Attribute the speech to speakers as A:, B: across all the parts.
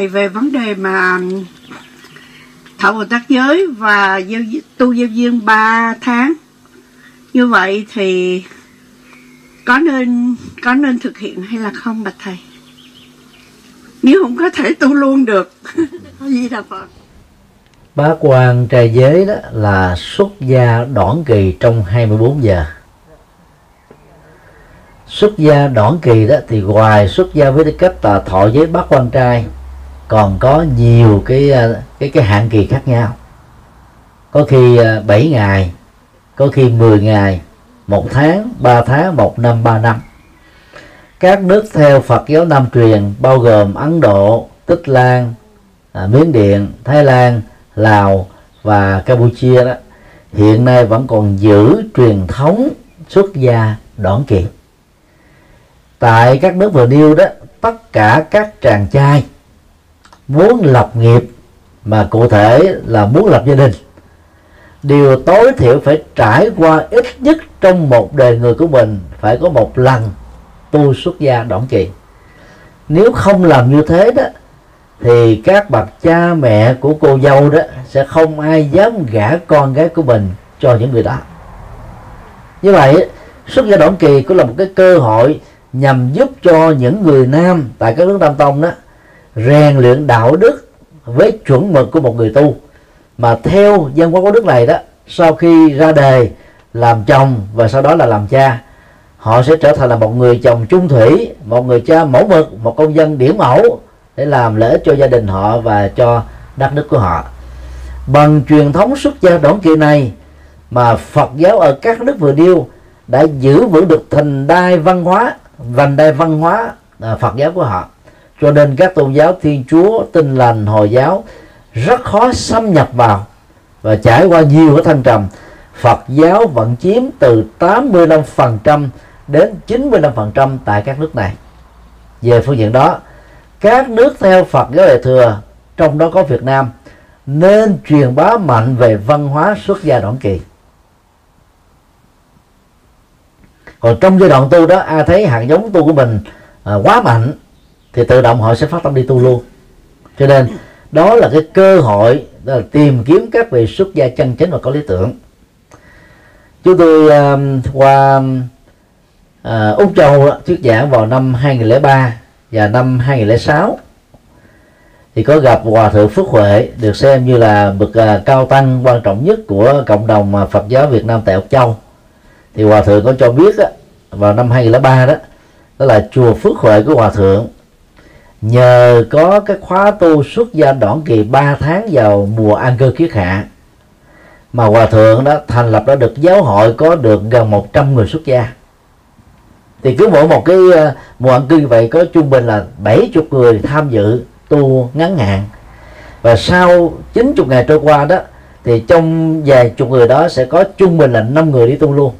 A: thầy về vấn đề mà thọ Bồ Tát giới và gieo, tu gieo duyên 3 tháng. Như vậy thì có nên có nên thực hiện hay là không bạch thầy? Nếu không có thể tu luôn được gì đâu Phật.
B: Bá quan trai giới đó là xuất gia đoạn kỳ trong 24 giờ. Xuất gia đoạn kỳ đó thì ngoài xuất gia với tư cách là thọ giới bác quan trai còn có nhiều cái ờ, cái cái hạn kỳ khác nhau. Có khi ờ, 7 ngày có khi 10 ngày một tháng ba tháng một năm ba năm. Các nước theo Phật giáo Nam truyền bao gồm Ấn Độ Tích Lan à, Miến Điện Thái Lan Lào và Campuchia đó. Hiện nay vẫn còn giữ truyền thống xuất gia đoạn kỳ. Tại các nước vừa nêu đó tất cả các chàng trai muốn lập nghiệp mà cụ thể là muốn lập gia đình. Điều tối thiểu phải trải qua ít nhất trong một đời người của mình phải có một lần tu xuất gia đoạn kỳ. Nếu không làm như thế đó, thì các bậc cha mẹ của cô dâu đó sẽ không ai dám gả con gái của mình cho những người đó. Như vậy, xuất gia đoạn kỳ cũng là một cái cơ hội nhằm giúp cho những người nam tại các nước tam tông đó rèn luyện đạo đức với chuẩn mực của một người tu. Mà theo dân quốc của nước này đó, sau khi ra đề làm chồng và sau đó là làm cha, họ sẽ trở thành là một người chồng trung thủy, một người cha mẫu mực, một công dân điểm mẫu để làm lễ cho gia đình họ và cho đất nước của họ. Bằng truyền thống xuất gia đoạn kỳ này mà Phật giáo ở các nước vừa điêu đã giữ vững được thành đai văn hóa, vành đai văn hóa à, Phật giáo của họ cho nên các tôn giáo Thiên Chúa Tin lành Hồi giáo rất khó xâm nhập vào và trải qua nhiều cái thăng trầm. Phật giáo vẫn chiếm từ 85% đến 95% tại các nước này. Về phương diện đó các nước theo Phật giáo Đại thừa trong đó có Việt Nam nên truyền bá mạnh về văn hóa xuất gia đoạn kỳ. Còn trong giai đoạn tu đó ai thấy hạt giống tu của mình à, quá mạnh thì tự động họ sẽ phát tâm đi tu luôn. Cho nên đó là cái cơ hội đó là tìm kiếm các vị xuất gia chân chính và có lý tưởng. Chúng tôi uh, qua uh, Úc Châu thuyết giảng vào năm 2003 và năm 2006 thì có gặp hòa thượng Phước Huệ được xem như là bậc uh, cao tăng quan trọng nhất của cộng đồng à, Phật giáo Việt Nam tại Úc Châu. Thì hòa thượng có cho biết á, vào năm 2003 đó đó là chùa Phước Huệ của hòa thượng nhờ có cái khóa tu xuất gia đoạn kỳ 3 tháng vào mùa an cư kiết hạ, mà hòa thượng đó thành lập đã được giáo hội có được gần 100 người xuất gia. Thì cứ mỗi một cái ờ, mùa ăn cư như vậy có trung bình là 70 người tham dự tu ngắn hạn. Và sau 90 ngày trôi qua đó, thì trong vài chục người đó sẽ có trung bình là 5 người đi tu luôn.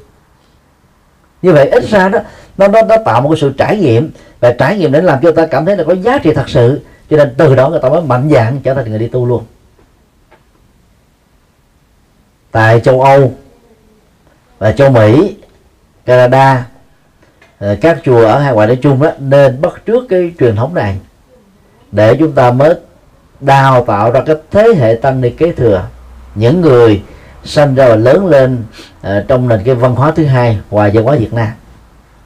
B: Như vậy ít ra đó nó nó nó tạo một cái sự trải nghiệm. Và trải nghiệm để làm cho ta cảm thấy là có giá trị thật sự. Cho nên từ đó người ta mới mạnh dạn trở thành người đi tu luôn. Tại châu Âu và châu Mỹ Canada ờ, các chùa ở hai ngoại nói chung đó nên bắt trước cái truyền thống này để chúng ta mới đào tạo ra cái thế hệ tăng ni kế thừa. Những người sinh ra và lớn lên uh, trong nền cái văn hóa thứ hai ngoài văn hóa Việt Nam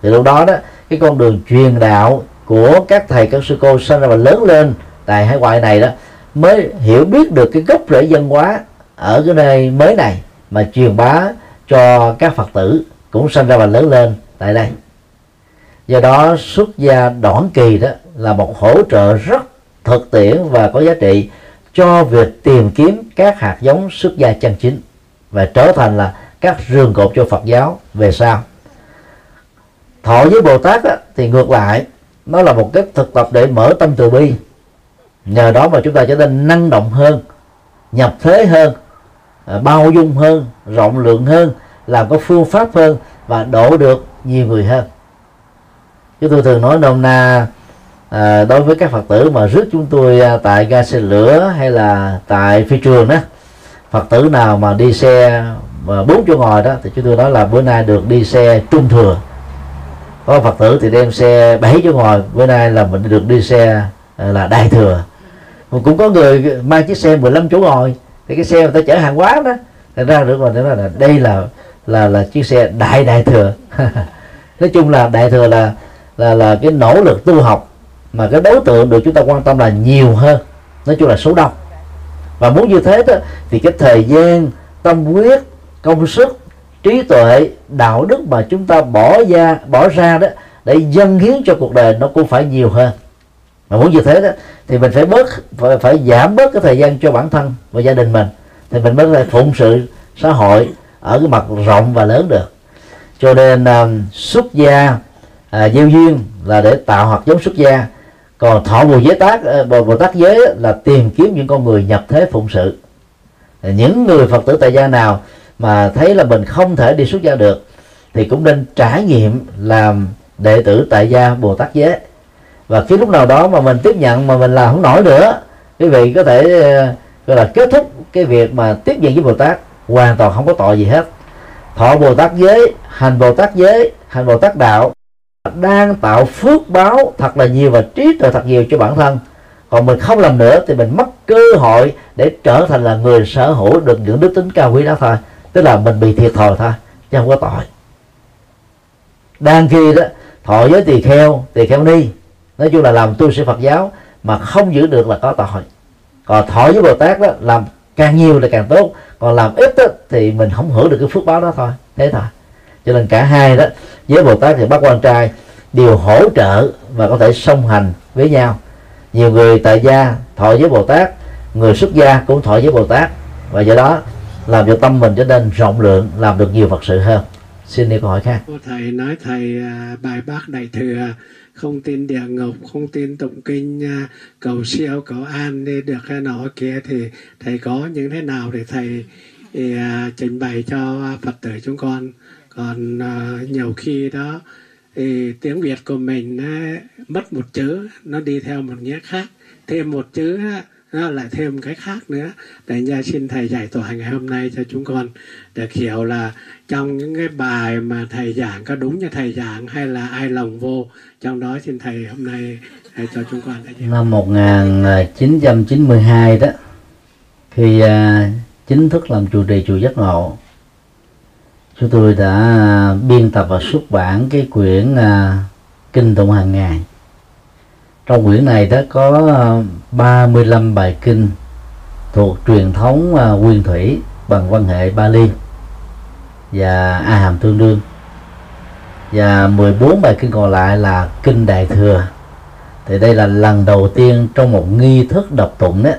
B: thì lúc đó đó, cái con đường truyền đạo của các thầy, các sư cô sinh ra và lớn lên tại hải ngoại này đó, mới hiểu biết được cái gốc rễ dân hóa ở cái nơi mới này mà truyền bá cho các phật tử cũng sinh ra và lớn lên tại đây. Do đó, xuất gia đoạn kỳ đó là một hỗ trợ rất thực tiễn và có giá trị cho việc tìm kiếm các hạt giống xuất gia chân chính và trở thành là các rường cột cho Phật giáo về sau thọ với Bồ Tát á, thì ngược lại nó là một cái thực tập để mở tâm từ bi. Nhờ đó mà chúng ta trở nên năng động hơn nhập thế hơn à, bao dung hơn rộng lượng hơn làm có phương pháp hơn và đổ được nhiều người hơn. Chúng tôi thường nói nôm na à, đối với các phật tử mà rước chúng tôi à, tại ga xe lửa hay là tại phi trường đó phật tử nào mà đi xe mà bốn chỗ ngồi đó thì chúng tôi nói là bữa nay được đi xe trung thừa có phật tử thì đem xe bảy chỗ ngồi. Bữa nay là mình được đi xe à, là đại thừa. Mà cũng có người mang chiếc xe 15 chỗ ngồi. Thì cái xe người ta chở hàng hóa đó. Thành ra được rồi nói là đây là là là chiếc xe đại đại thừa. Nói chung là đại thừa là là là cái nỗ lực tu học mà cái đối tượng được chúng ta quan tâm là nhiều hơn. Nói chung là số đông. Và muốn như thế đó, thì cái thời gian, tâm huyết, công sức trí tuệ đạo đức mà chúng ta bỏ ra bỏ ra đó để dâng hiến cho cuộc đời nó cũng phải nhiều hơn. Mà muốn như thế đó thì mình phải bớt phải, phải giảm bớt cái thời gian cho bản thân và gia đình mình. Thì mình mới có thể phụng sự xã hội ở cái mặt rộng và lớn được. Cho nên um, xuất gia à, gieo duyên là để tạo hoặc giống xuất gia. Còn thọ bồ giới tác bồ, bồ tát giới là tìm kiếm những con người nhập thế phụng sự. Những người phật tử tại gia nào mà thấy là mình không thể đi xuất gia được, thì cũng nên trải nghiệm làm đệ tử tại gia bồ tát giới. Và khi lúc nào đó mà mình tiếp nhận mà mình làm không nổi nữa, quý vị có thể ờ, gọi là kết thúc cái việc mà tiếp nhận với bồ tát, hoàn toàn không có tội gì hết. Thọ bồ tát giới, hành bồ tát giới, hành bồ tát đạo đang tạo phước báo thật là nhiều và trí tuệ thật nhiều cho bản thân. Còn mình không làm nữa thì mình mất cơ hội để trở thành là người sở hữu được những đức tính cao quý đó thôi tức là mình bị thiệt thòi thôi chứ không có tội. Đang khi đó thọ giới tỳ kheo tỳ kheo ni nói chung là làm tu sĩ phật giáo mà không giữ được là có tội. Còn thọ với bồ tát đó làm càng nhiều là càng tốt còn làm ít đó, thì mình không hưởng được cái phước báo đó thôi thế thôi. Cho nên cả hai đó với bồ tát thì bác quan trai đều hỗ trợ và có thể song hành với nhau. Nhiều người tại gia thọ với bồ tát người xuất gia cũng thọ với bồ tát và do đó làm cho tâm mình trở nên rộng lượng làm được nhiều phật sự hơn. Xin đi câu hỏi khác.
C: Thầy nói thầy à, bài bác đại thừa không tin địa ngục không tin tụng kinh à, cầu siêu cầu an đi được hay nọ kia thì thầy có những thế nào để thầy à, trình bày cho phật tử chúng con? Còn à, nhiều khi đó thì tiếng việt của mình mất một chữ nó đi theo một nghĩa khác. Thêm một chữ nó lại thêm cái khác nữa. Để nha xin thầy giải tỏa ngày hôm nay cho chúng con được hiểu là trong những cái bài mà thầy giảng có đúng như thầy giảng hay là ai lòng vô trong đó xin thầy hôm nay hãy cho chúng con
B: năm 1992 đó khi uh, chính thức làm chủ trì chùa giác ngộ chúng tôi đã biên tập và xuất bản cái quyển uh, kinh tụng hàng ngày trong quyển này đó có ờ, 35 bài kinh thuộc truyền thống ờ, nguyên thủy bằng văn hệ Bali và A Hàm tương đương. Và 14 bài kinh còn lại là kinh Đại thừa. Thì đây là lần đầu tiên trong một nghi thức đọc tụng đó,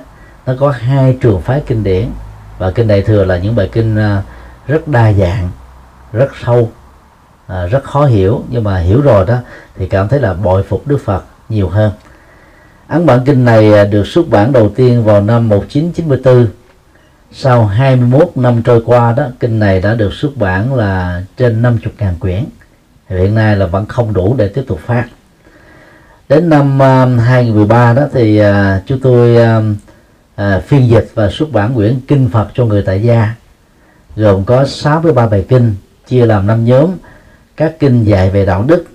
B: nó có hai trường phái kinh điển. Và kinh Đại thừa là những bài kinh ờ, rất đa dạng, rất sâu rất khó hiểu. Nhưng mà hiểu rồi đó, thì cảm thấy là bội phục Đức Phật nhiều hơn. Ấn bản kinh này à, được xuất bản đầu tiên vào năm 1994 sau 21 năm trôi qua đó, kinh này đã được xuất bản là trên 50.000 quyển. Hiện nay là vẫn không đủ để tiếp tục phát. Đến năm à, 2013 đó thì à, chúng tôi phiên dịch và xuất bản quyển kinh Phật cho người tại gia, gồm có 63 bài kinh, chia làm năm nhóm, các kinh dạy về đạo đức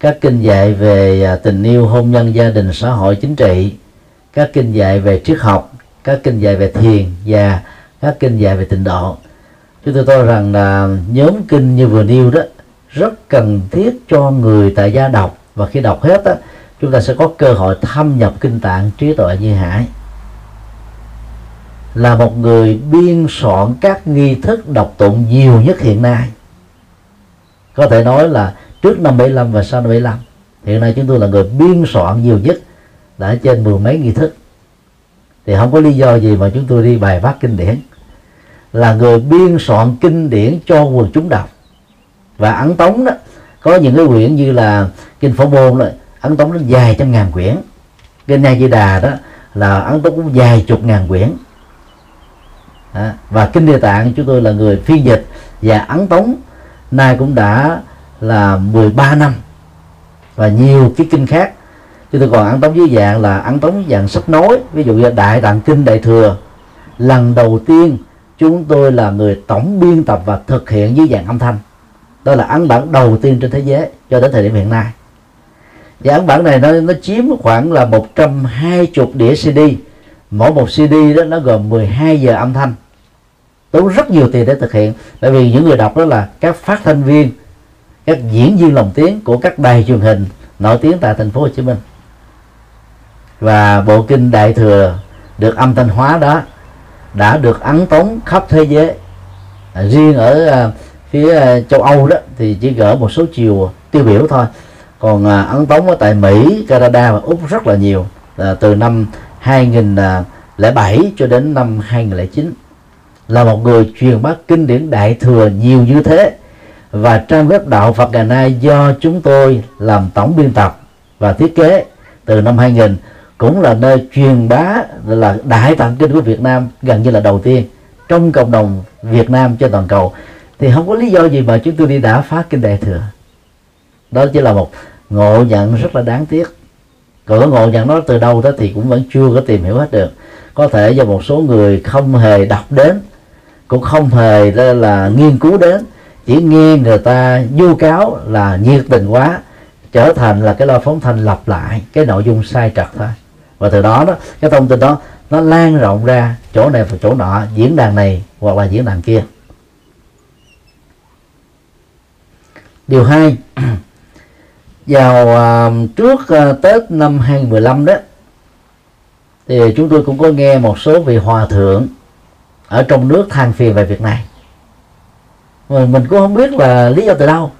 B: các kinh dạy về à, tình yêu hôn nhân gia đình, xã hội, chính trị. Các kinh dạy về triết học. Các kinh dạy về thiền và các kinh dạy về tịnh độ. Chúng tôi cho rằng là nhóm kinh như vừa nêu đó, rất cần thiết cho người tại gia đọc. Và khi đọc hết đó chúng ta sẽ có cơ hội thâm nhập kinh tạng trí tuệ như hải. Là một người biên soạn các nghi thức đọc tụng nhiều nhất hiện nay. Có thể nói là trước năm 75 và sau năm 75 hiện nay chúng tôi là người biên soạn nhiều nhất đã trên mười mấy nghi thức. Thì không có lý do gì mà chúng tôi đi bài phát kinh điển. Là người biên soạn kinh điển cho quần chúng đọc. Và ấn tống đó có những cái quyển như là kinh phổ môn đó ấn tống nó dài trăm ngàn quyển. Kinh nha di đà đó là ấn tống cũng dài chục ngàn quyển. À, và kinh địa tạng chúng tôi là người phiên dịch. Và ấn tống nay cũng đã là 13 năm. Và nhiều cái kinh khác. Chúng tôi còn ấn tống dưới dạng là ấn tống dạng sách nói ví dụ như đại tạng kinh đại thừa. Lần đầu tiên chúng tôi là người tổng biên tập và thực hiện dưới dạng âm thanh. Đó là ấn bản đầu tiên trên thế giới cho đến thời điểm hiện nay. Và ấn bản này nó nó chiếm khoảng là 120 đĩa CD mỗi một CD đó nó gồm 12 giờ âm thanh. Tốn rất nhiều tiền để thực hiện. Bởi vì những người đọc đó là các phát thanh viên các diễn viên lồng tiếng của các đài truyền hình nổi tiếng tại thành phố Hồ Chí Minh. Và bộ kinh đại thừa được âm thanh hóa đó đã được ấn tống khắp thế giới. À, riêng ở à, phía à, châu Âu đó thì chỉ gỡ một số chiều tiêu biểu thôi. Còn à, ấn tống ở tại Mỹ, Canada và Úc rất là nhiều à, từ năm 2007 cho đến năm 2009 là một người truyền bá kinh điển đại thừa nhiều như thế và trang web đạo Phật ngày nay do chúng tôi làm tổng biên tập và thiết kế từ năm 2000 cũng là nơi truyền bá, là đại tạng kinh của Việt Nam gần như là đầu tiên trong cộng đồng Việt Nam trên toàn cầu. Thì không có lý do gì mà chúng tôi đi đã phá kinh đại thừa. Đó chỉ là một ngộ nhận rất là đáng tiếc. Còn cái ngộ nhận nó từ đâu đó thì cũng vẫn chưa có tìm hiểu hết được. Có thể do một số người không hề đọc đến, cũng không hề là nghiên cứu đến chỉ nghe người ta vu cáo là nhiệt tình quá trở thành là cái loa phóng thanh lặp lại cái nội dung sai trật thôi. Và từ đó đó cái thông tin đó nó lan rộng ra chỗ này và chỗ nọ diễn đàn này hoặc là diễn đàn kia. Điều hai vào uh, trước uh, Tết năm 2015 đó thì chúng tôi cũng có nghe một số vị hòa thượng ở trong nước than phiền về việc này mà mình cũng không biết là lý do từ đâu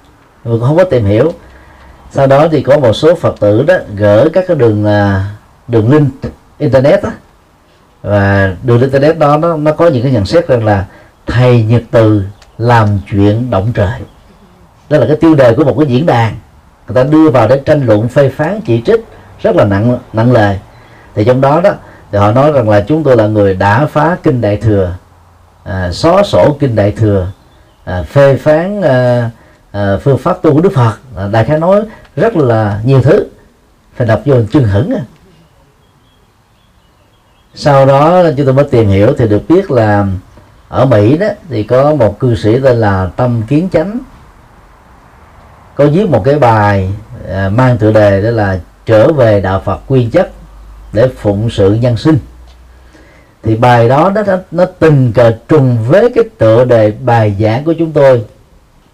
B: mình cũng không có tìm hiểu. Sau đó thì có một số phật tử đó gỡ các cái đường à, đường link internet đó và đường internet đó nó, nó có những cái nhận xét rằng là thầy nhật từ làm chuyện động trời. Đó là cái tiêu đề của một cái diễn đàn. Người ta đưa vào để tranh luận phê phán chỉ trích rất là nặng nặng lời. Thì trong đó đó thì họ nói rằng là chúng tôi là người đã phá kinh đại thừa à, xóa sổ kinh đại thừa à, phê phán à, à, phương pháp tu của đức phật. À, đại khái nói rất là nhiều thứ. Phải đọc vô chân hững à. Sau đó chúng tôi mới tìm hiểu thì được biết là ở Mỹ đó thì có một cư sĩ tên là Tâm Kiến Chánh. Có viết một cái bài à, mang tựa đề đó là trở về đạo Phật nguyên chất để phụng sự nhân sinh thì bài đó nó nó tình cờ trùng với cái tựa đề bài giảng của chúng tôi.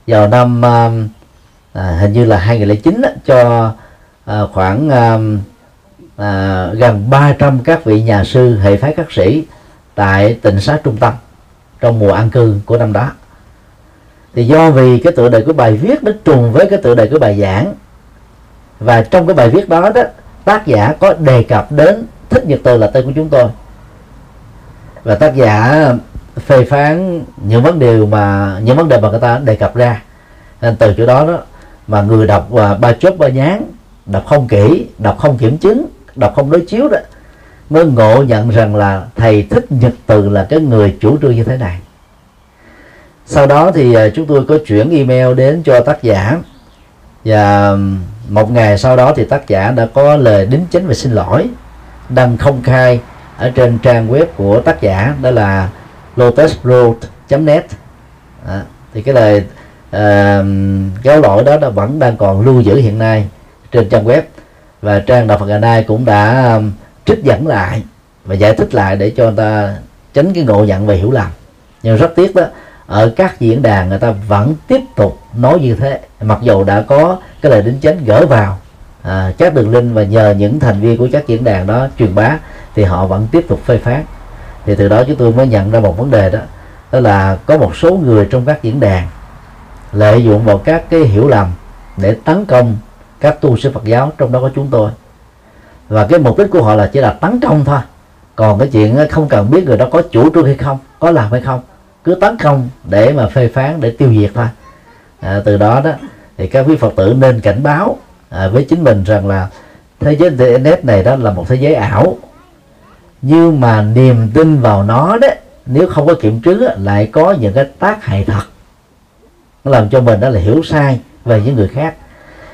B: Vào năm à, à hình như là 2009 đó, cho à, khoảng à, à, gần 300 các vị nhà sư hệ phái các sĩ tại tỉnh xá trung tâm trong mùa an cư của năm đó. Thì do vì cái tựa đề của bài viết nó trùng với cái tựa đề của bài giảng và trong cái bài viết đó đó tác giả có đề cập đến thích nhật từ là tên của chúng tôi và tác giả phê phán những vấn đề mà, những vấn đề mà người ta đề cập ra. Nên từ chỗ đó đó, mà người đọc và ba chốt ba nhán, đọc không kỹ, đọc không kiểm chứng, đọc không đối chiếu đó, mới ngộ nhận rằng là thầy thích nhật từ là cái người chủ trương như thế này. Sau đó thì à, chúng tôi có chuyển email đến cho tác giả. Và một ngày sau đó thì tác giả đã có lời đính chính và xin lỗi, đăng công khai ở trên trang web của tác giả đó là lotusroad.net à, thì cái lời uh, cáo lỗi đó, nó vẫn đang còn lưu giữ hiện nay trên trang web. Và trang đạo Phật ngày nay cũng đã um, trích dẫn lại và giải thích lại để cho người ta tránh cái ngộ nhận và hiểu lầm. Nhưng rất tiếc đó ở các diễn đàn người ta vẫn tiếp tục nói như thế mặc dù đã có cái lời đính chánh gỡ vào à, các đường link và nhờ những thành viên của các diễn đàn đó truyền bá thì họ vẫn tiếp tục phê phán. Thì từ đó chúng tôi mới nhận ra một vấn đề đó đó là có một số người trong các diễn đàn lợi dụng vào các cái hiểu lầm để tấn công các tu sĩ Phật giáo trong đó có chúng tôi. Và cái mục đích của họ là chỉ là tấn công thôi. Còn cái chuyện không cần biết người đó có chủ trương hay không có làm hay không cứ tấn công để mà phê phán để tiêu diệt thôi. À, từ đó đó thì các quý phật tử nên cảnh báo à, với chính mình rằng là thế giới internet này đó là một thế giới ảo. Nhưng mà niềm tin vào nó đó nếu không có kiểm chứng á, lại có những cái tác hại thật. Nó làm cho mình đó là hiểu sai về những người khác.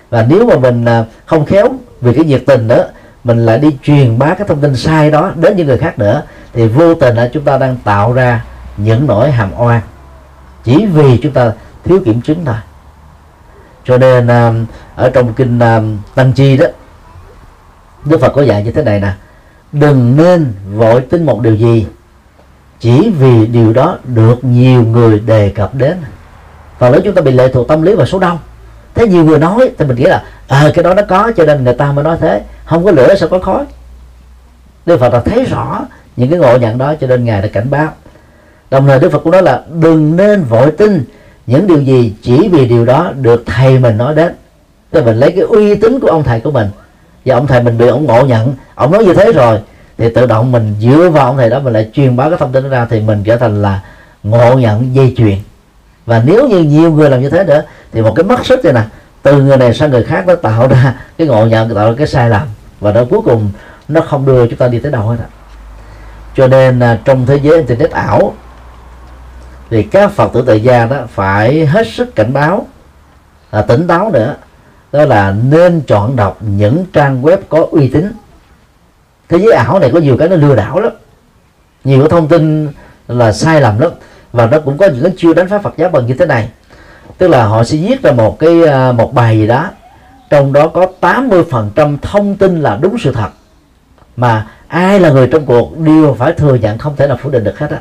B: Và nếu mà mình à, không khéo vì cái nhiệt tình đó mình lại đi truyền bá cái thông tin sai đó đến những người khác nữa thì vô tình là chúng ta đang tạo ra những nỗi hàm oan. Chỉ vì chúng ta thiếu kiểm chứng thôi cho nên um, ở trong kinh um, tăng chi đó đức phật có dạy như thế này nè. Đừng nên vội tin một điều gì. Chỉ vì điều đó được nhiều người đề cập đến. Và nếu chúng ta bị lệ thuộc tâm lý và số đông. Thế nhiều người nói thì mình nghĩ là à, cái đó nó có cho nên người ta mới nói thế. Không có lửa sao có khói? Đức Phật là thấy rõ những cái ngộ nhận đó cho nên ngài đã cảnh báo. Đồng thời Đức Phật cũng nói là đừng nên vội tin những điều gì chỉ vì điều đó được thầy mình nói đến. Thì mình lấy cái uy tín của ông thầy của mình. Và ông thầy mình bị ông ngộ nhận. Ông nói như thế rồi, thì tự động mình dựa vào ông thầy đó, mình lại truyền bá cái thông tin đó ra, thì mình trở thành là ngộ nhận dây chuyền. Và nếu như nhiều người làm như thế nữa, thì một cái mất sức này nè, từ người này sang người khác nó tạo ra cái ngộ nhận, tạo ra cái sai lầm. Và đó cuối cùng nó không đưa chúng ta đi tới đâu hết cho nên à, trong thế giới internet ảo thì các phật tử tại gia đó phải hết sức cảnh báo à, tỉnh táo nữa. Đó là nên chọn đọc những trang web có uy tín. Thế giới ảo này có nhiều cái nó lừa đảo lắm. Nhiều thông tin là sai lầm lắm. Và nó cũng có những cái chiêu đánh phá Phật giáo bằng như thế này. Tức là họ sẽ viết ra một cái à, một bài gì đó trong đó có 80% thông tin là đúng sự thật. Mà ai là người trong cuộc đều phải thừa nhận không thể nào phủ định được hết á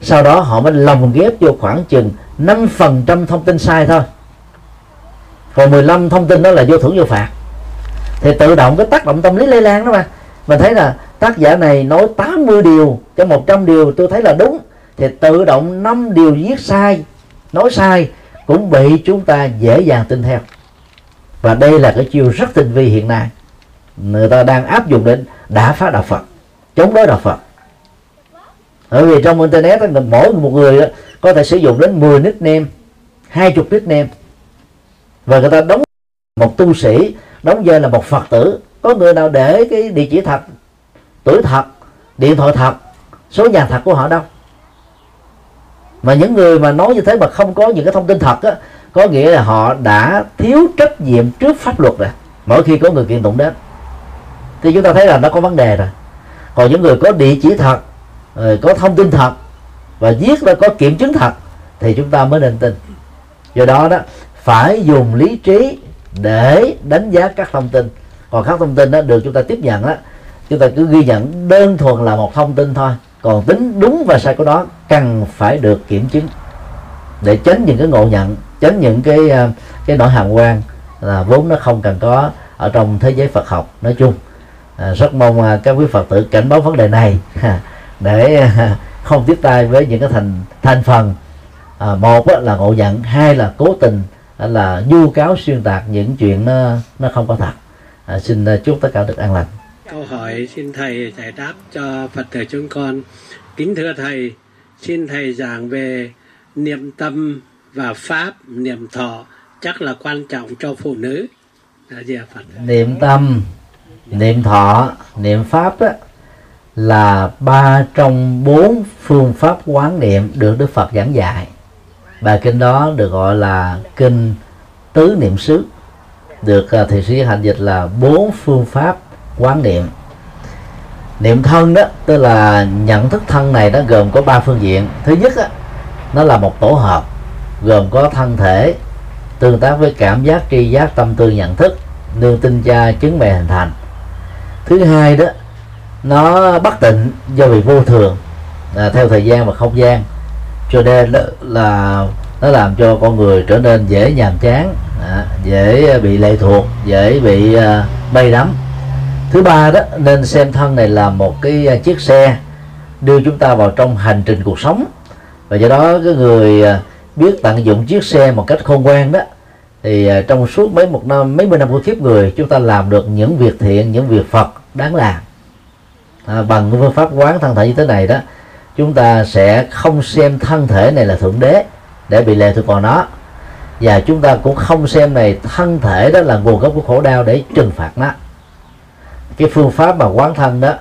B: sau đó họ mới lồng ghép vô khoảng chừng 5% thông tin sai thôi. Còn 15 thông tin đó là vô thưởng vô phạt. Thì tự động cái tác động tâm lý lây lan đó mà. Mình thấy là tác giả này nói 80 điều, cho 100 điều tôi thấy là đúng. Thì tự động năm điều viết sai, nói sai cũng bị chúng ta dễ dàng tin theo. Và đây là cái chiêu rất tinh vi hiện nay. Người ta đang áp dụng đến đã phá đạo Phật, chống đối đạo Phật bởi vì trong internet mỗi một người có thể sử dụng đến 10 nickname 20 nickname. Và người ta đóng một tu sĩ, đóng vai là một Phật tử. Có người nào để cái địa chỉ thật, tuổi thật, điện thoại thật, số nhà thật của họ đâu? Mà những người mà nói như thế mà không có những cái thông tin thật á, có nghĩa là họ đã thiếu trách nhiệm trước pháp luật rồi. Mỗi khi có người kiện tụng đến. Thì chúng ta thấy là nó có vấn đề rồi. Còn những người có địa chỉ thật Ờ, có thông tin thật và viết ra có kiểm chứng thật thì chúng ta mới nên tin. Do đó đó phải dùng lý trí để đánh giá các thông tin. Còn các thông tin đó được chúng ta tiếp nhận đó chúng ta cứ ghi nhận đơn thuần là một thông tin thôi. Còn tính đúng và sai của đó cần phải được kiểm chứng để tránh những cái ngộ nhận tránh những cái ờ, cái nỗi hàm quan là vốn nó không cần có ở trong thế giới Phật học. Nói chung à, rất mong các quý Phật tử cảnh báo vấn đề này để à, không tiếp tay với những cái thành thành phần. À, một là ngộ nhận hai là cố tình là nhu cáo xuyên tạc những chuyện nó nó không có thật. À, xin chúc tất cả được an lành.
C: Câu hỏi xin thầy giải đáp cho phật tử chúng con. Kính thưa thầy xin thầy giảng về niệm tâm và pháp niệm thọ chắc là quan trọng cho phụ nữ.
B: Là gì Phật. Niệm tâm niệm thọ niệm pháp đó là ba trong bốn phương pháp quán niệm được Đức Phật giảng dạy. Bài kinh đó được gọi là kinh tứ niệm xứ. Được à, Thầy thị sĩ hành dịch là bốn phương pháp quán niệm. Niệm thân đó tức là nhận thức thân này nó gồm có ba phương diện. Thứ nhất á, nó là một tổ hợp gồm có thân thể tương tác với cảm giác tri giác tâm tư nhận thức nương tinh cha chứng mẹ hình thành. Thứ hai đó nó bất định do vì vô thường à, theo thời gian và không gian. Cho nên là nó làm cho con người trở nên dễ nhàm chán à, dễ bị lệ thuộc dễ bị à, bay đắm. Thứ ba đó nên xem thân này là một cái chiếc xe đưa chúng ta vào trong hành trình cuộc sống. Và do đó cái người à, biết tận dụng chiếc xe một cách khôn ngoan đó thì à, trong suốt mấy một năm mấy mươi năm của kiếp người chúng ta làm được những việc thiện những việc phật đáng làm à, bằng phương pháp quán thân thể như thế này đó chúng ta sẽ không xem thân thể này là thượng đế để bị lệ thuộc vào nó. Và chúng ta cũng không xem này thân thể đó là nguồn gốc của khổ đau để trừng phạt nó. Cái phương pháp mà quán thân đó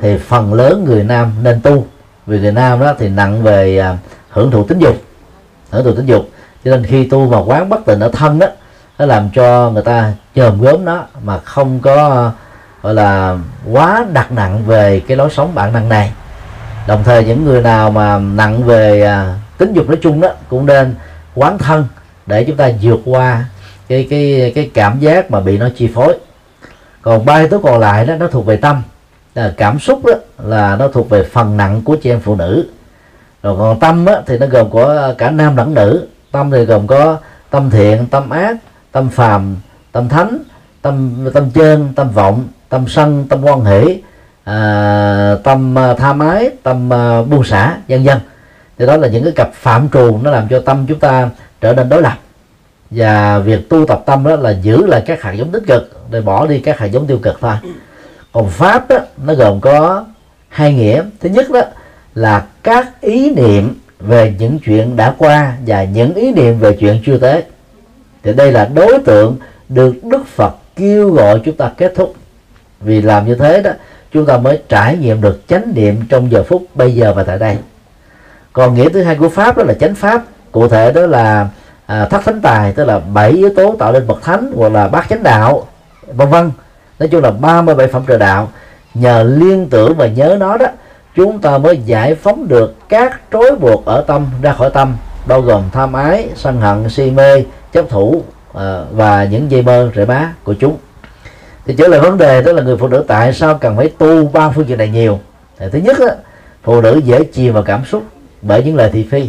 B: thì phần lớn người nam nên tu. Vì người nam đó thì nặng về à, hưởng thụ tính dục hưởng thụ tính dục. Cho nên khi tu mà quán bất tịnh ở thân đó nó làm cho người ta chồm gớm nó mà không có gọi là quá đặt nặng về cái lối sống bản năng này. Đồng thời những người nào mà nặng về à, tính dục nói chung đó cũng nên quán thân để chúng ta vượt qua cái cái cái cảm giác mà bị nó chi phối. Còn ba yếu tố còn lại đó nó thuộc về tâm. Là cảm xúc đó là nó thuộc về phần nặng của chị em phụ nữ. Rồi còn tâm á, thì nó gồm có cả nam lẫn nữ. Tâm thì gồm có tâm thiện tâm ác tâm phàm tâm thánh tâm tâm chân tâm vọng tâm sân tâm quan hỷ à, tâm à, tha mái tâm à, buông xả vân vân. Thì đó là những cái cặp phạm trù nó làm cho tâm chúng ta trở nên đối lập. Và việc tu tập tâm đó là giữ lại các hạt giống tích cực để bỏ đi các hạt giống tiêu cực thôi. Còn pháp đó nó gồm có hai nghĩa. Thứ nhất đó là các ý niệm về những chuyện đã qua và những ý niệm về chuyện chưa tới. Thì đây là đối tượng được đức phật kêu gọi chúng ta kết thúc vì làm như thế đó chúng ta mới trải nghiệm được chánh niệm trong giờ phút bây giờ và tại đây. Còn nghĩa thứ hai của pháp đó là chánh pháp. Cụ thể đó là à, thất thánh tài tức là bảy yếu tố tạo nên bậc thánh hoặc là bát chánh đạo vân vân. Nói chung là 37 phẩm trời đạo. Nhờ liên tưởng và nhớ nó đó chúng ta mới giải phóng được các trói buộc ở tâm ra khỏi tâm bao gồm tham ái sân hận si mê chấp thủ à, và những dây mơ rễ má của chúng thì trở lại vấn đề đó là người phụ nữ tại sao cần phải tu ba phương diện này nhiều? Thì thứ nhất á, phụ nữ dễ chìm vào cảm xúc bởi những lời thị phi.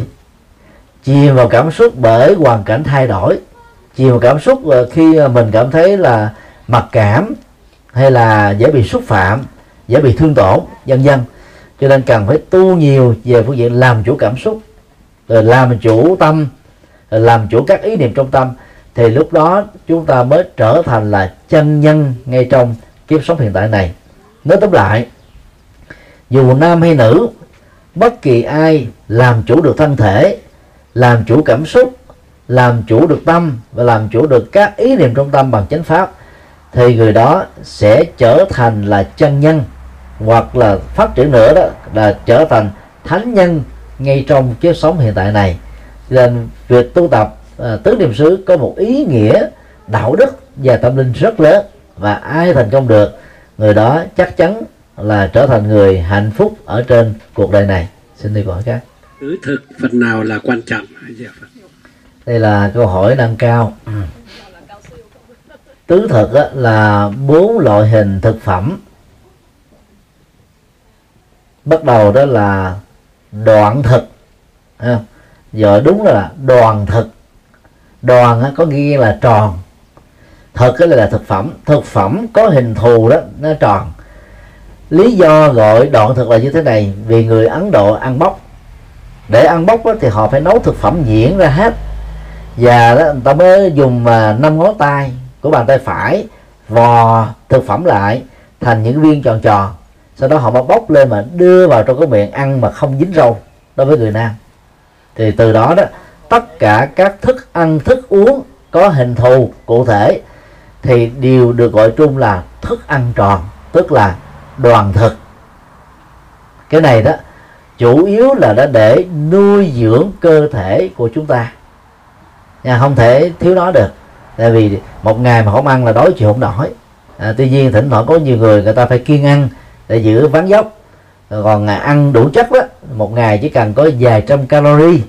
B: Chìm vào cảm xúc bởi hoàn cảnh thay đổi. Chìm vào cảm xúc ờ, khi mình cảm thấy là mặc cảm hay là dễ bị xúc phạm dễ bị thương tổn vân vân. Cho nên cần phải tu nhiều về phương diện làm chủ cảm xúc rồi làm chủ tâm rồi làm chủ các ý niệm trong tâm thì lúc đó chúng ta mới trở thành là chân nhân ngay trong kiếp sống hiện tại này. Nói tóm lại, dù nam hay nữ, bất kỳ ai làm chủ được thân thể, làm chủ cảm xúc, làm chủ được tâm và làm chủ được các ý niệm trong tâm bằng chánh pháp, thì người đó sẽ trở thành là chân nhân, hoặc là phát triển nữa đó, là trở thành thánh nhân ngay trong kiếp sống hiện tại này. Nên việc tu tập à, tứ niệm xứ có một ý nghĩa đạo đức và tâm linh rất lớn. Và ai thành công được người đó chắc chắn là trở thành người hạnh phúc ở trên cuộc đời này. Xin đi câu hỏi khác
C: tứ thực phần nào là quan trọng?
B: Đây là câu hỏi nâng cao. Tứ thực là bốn loại hình thực phẩm. Bắt đầu đó là đoạn thực. Giờ đúng là đoàn thực đoàn có nghĩa là tròn. Thực cái là thực phẩm. Thực phẩm có hình thù đó nó tròn. Lý do gọi đoạn thực là như thế này vì người ấn độ ăn bóc để ăn bóc đó, thì họ phải nấu thực phẩm nhuyễn ra hết. Và đó, người ta mới dùng mà năm ngón tay của bàn tay phải vò thực phẩm lại thành những viên tròn tròn. Sau đó họ mới bóc lên mà đưa vào trong cái miệng ăn mà không dính râu đối với người nam. Thì từ đó đó tất cả các thức ăn thức uống có hình thù cụ thể thì đều được gọi chung là thức ăn tròn tức là đoàn thực. Cái này đó chủ yếu là đã để nuôi dưỡng cơ thể của chúng ta. Nha không thể thiếu nó được tại vì một ngày mà không ăn là đói chịu không nổi. À, tuy nhiên thỉnh thoảng có nhiều người người ta phải kiêng ăn để giữ ván dốc. Còn à, ăn đủ chất đó một ngày chỉ cần có vài trăm calorie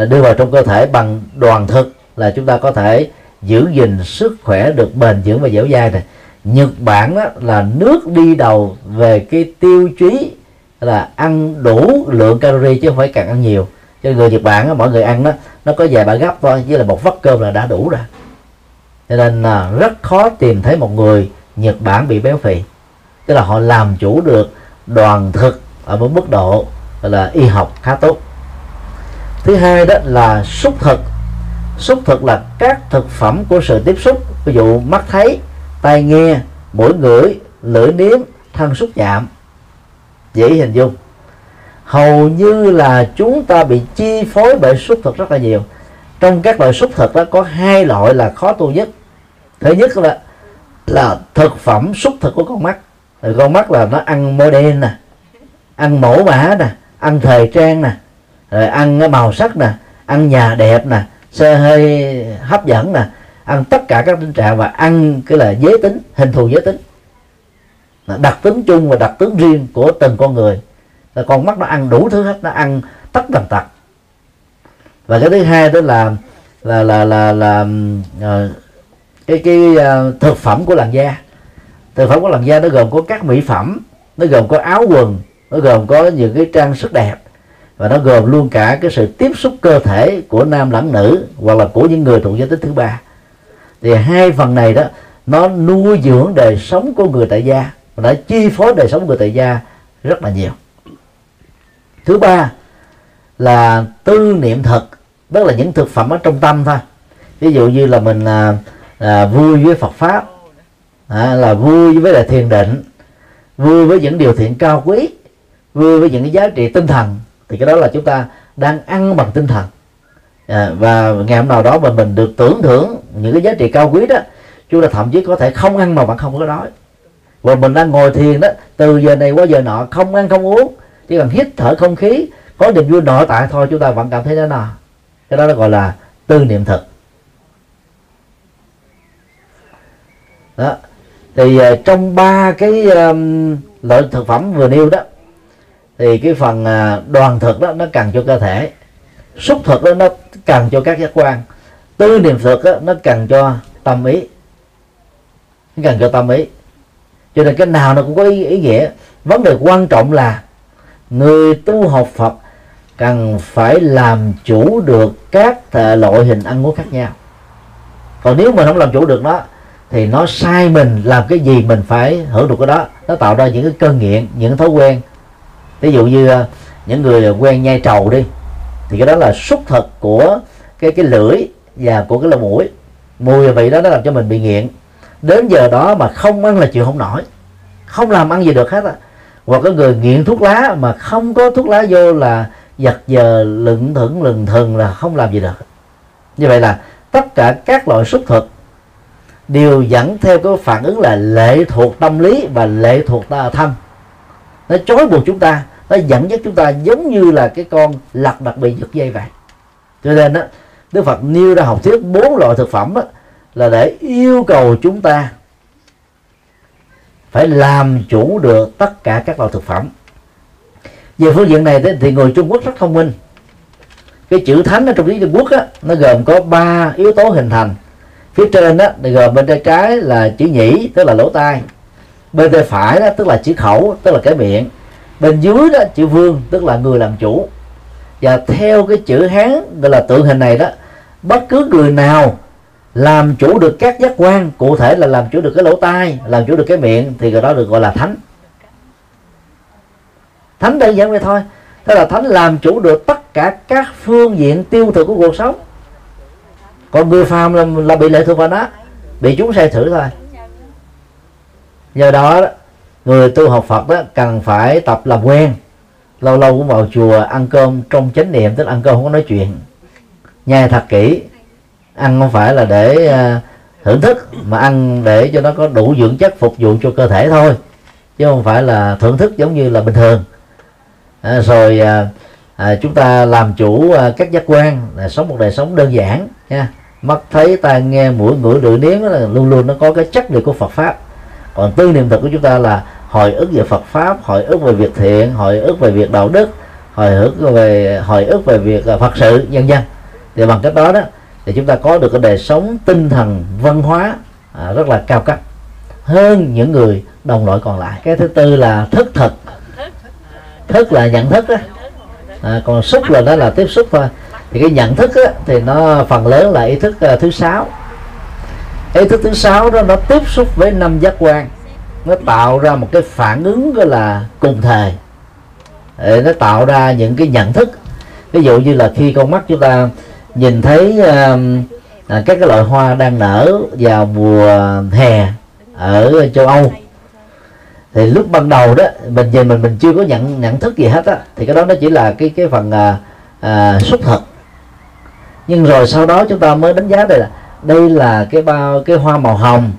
B: Ờ, đưa vào trong cơ thể bằng đoàn thực là chúng ta có thể giữ gìn sức khỏe được bền vững và dẻo dai này. Nhật Bản đó là nước đi đầu về cái tiêu chí là ăn đủ lượng calorie chứ không phải càng ăn nhiều. Cho người Nhật Bản đó, mọi người ăn đó nó có vài bả gấp thôi với là một vắt cơm là đã đủ rồi. Cho nên là rất khó tìm thấy một người Nhật Bản bị béo phì. Tức là họ làm chủ được đoàn thực ở một mức độ là y học khá tốt thứ hai đó là xúc thực. Xúc thực là các thực phẩm của sự tiếp xúc. Ví dụ mắt thấy, tai nghe, mũi ngửi, lưỡi nếm, thân xúc chạm dễ hình dung. Hầu như là chúng ta bị chi phối bởi xúc thực rất là nhiều. Trong các loại xúc thực đó, có hai loại là khó tu nhất. Thứ nhất là là thực phẩm xúc thực của con mắt. Rồi con mắt là nó ăn mô đen nè, ăn mổ mã nè, ăn thời trang nè rồi ăn màu sắc nè ăn nhà đẹp nè xe hơi hấp dẫn nè ăn tất cả các tình trạng và ăn cái là giới tính hình thù giới tính. Đặc tính chung và đặc tính riêng của từng con người. Là con mắt nó ăn đủ thứ hết nó ăn tất tần tật. Và cái thứ hai đó là là là là là, là uh, cái cái uh, thực phẩm của làn da. Thực phẩm của làn da nó gồm có các mỹ phẩm nó gồm có áo quần nó gồm có những cái trang sức đẹp và nó gồm luôn cả cái sự tiếp xúc cơ thể của nam lẫn nữ hoặc là của những người thuộc giới tính thứ ba. Thì hai phần này đó nó nuôi dưỡng đời sống của người tại gia và đã chi phối đời sống của người tại gia rất là nhiều. Thứ ba là tư niệm thực đó là những thực phẩm ở trong tâm thôi. Ví dụ như là mình là, là vui với Phật pháp à, là vui với là thiền định vui với những điều thiện cao quý vui với những cái giá trị tinh thần thì cái đó là chúng ta đang ăn bằng tinh thần. À, và ngày hôm nào đó mà mình được tưởng thưởng những cái giá trị cao quý đó chúng ta thậm chí có thể không ăn mà bạn không có đói. Và mình đang ngồi thiền đó từ giờ này qua giờ nọ không ăn không uống chỉ cần hít thở không khí có niềm vui nội tại thôi chúng ta vẫn cảm thấy thế nào cái đó nó gọi là tư niệm thực đó. Thì à, trong ba cái um, loại thực phẩm vừa nêu đó thì cái phần à, đoàn thực đó nó cần cho cơ thể. Xúc thực đó nó cần cho các giác quan. Tư niệm thực đó, nó cần cho tâm ý. Nó cần cho tâm ý. Cho nên cái nào nó cũng có ý, ý nghĩa. Vấn đề quan trọng là người tu học Phật cần phải làm chủ được các thể loại hình ăn uống khác nhau. Còn nếu mình không làm chủ được nó thì nó sai mình làm cái gì mình phải hưởng được cái đó. Nó tạo ra những cái cơn nghiện những thói quen ví dụ như ờ, những người quen nhai trầu đi, thì cái đó là xúc thật của cái cái lưỡi và của cái lỗ mũi. Mùi vị đó nó làm cho mình bị nghiện. Đến giờ đó mà không ăn là chịu không nổi. Không làm ăn gì được hết á. Hoặc có người nghiện thuốc lá mà không có thuốc lá vô là giật giờ lựng thững lừng thừng là không làm gì được. Như vậy là tất cả các loại xúc thực đều dẫn theo cái phản ứng là lệ thuộc tâm lý và lệ thuộc thân nó chối buộc chúng ta nó dẫn dắt chúng ta giống như là cái con lật đặc bị giật dây vậy. Cho nên đó Đức Phật nêu ra học thuyết bốn loại thực phẩm đó, là để yêu cầu chúng ta phải làm chủ được tất cả các loại thực phẩm. Về phương diện này thì người Trung Quốc rất thông minh. Cái chữ thánh ở trong tiếng Trung Quốc á, nó gồm có ba yếu tố hình thành. Phía trên đó thì gồm bên tay trái là chữ nhĩ tức là lỗ tai. Bên tay phải đó tức là chữ khẩu tức là cái miệng bên dưới đó chữ vương tức là người làm chủ. Và theo cái chữ hán gọi là tượng hình này đó bất cứ người nào làm chủ được các giác quan cụ thể là làm chủ được cái lỗ tai làm chủ được cái miệng thì người đó được gọi là thánh. Thánh đơn giản vậy thôi. Tức là thánh làm chủ được tất cả các phương diện tiêu thụ của cuộc sống. Còn người phàm là, là bị lệ thuộc vào nó bị chúng sai thử thôi. Nhờ đó người tu học Phật đó cần phải tập làm quen. Lâu lâu cũng vào chùa ăn cơm trong chánh niệm tức là ăn cơm không có nói chuyện. Nhai thật kỹ. Ăn không phải là để uh, thưởng thức mà ăn để cho nó có đủ dưỡng chất phục vụ cho cơ thể thôi. Chứ không phải là thưởng thức giống như là bình thường. À, rồi à, à, chúng ta làm chủ à, các giác quan là sống một đời sống đơn giản nha. Mắt thấy tai nghe mũi ngửi lưỡi nếm là luôn luôn nó có cái chất liệu của Phật pháp. Còn tư niệm thực của chúng ta là hồi ức về Phật pháp hồi ức về việc thiện hồi ức về việc đạo đức hồi ức về hồi ức về việc à, Phật sự nhân dân thì bằng cách đó đó thì chúng ta có được cái đời sống tinh thần văn hóa à, rất là cao cấp hơn những người đồng loại còn lại. Cái thứ tư là thức thực. Thức là nhận thức đó à, còn xúc là đó là tiếp xúc thôi. Thì cái nhận thức á, thì nó phần lớn là ý thức uh, thứ sáu. Ý thức thứ sáu đó nó tiếp xúc với năm giác quan nó tạo ra một cái phản ứng gọi là cùng thời. Để nó tạo ra những cái nhận thức. Ví dụ như là khi con mắt chúng ta nhìn thấy uh, à, các cái loại hoa đang nở vào mùa hè ở châu Âu thì lúc ban đầu đó mình nhìn mình mình chưa có nhận nhận thức gì hết á thì cái đó nó chỉ là cái cái phần à, à, xúc thực. Nhưng rồi sau đó chúng ta mới đánh giá đây là đây là cái bao cái hoa màu hồng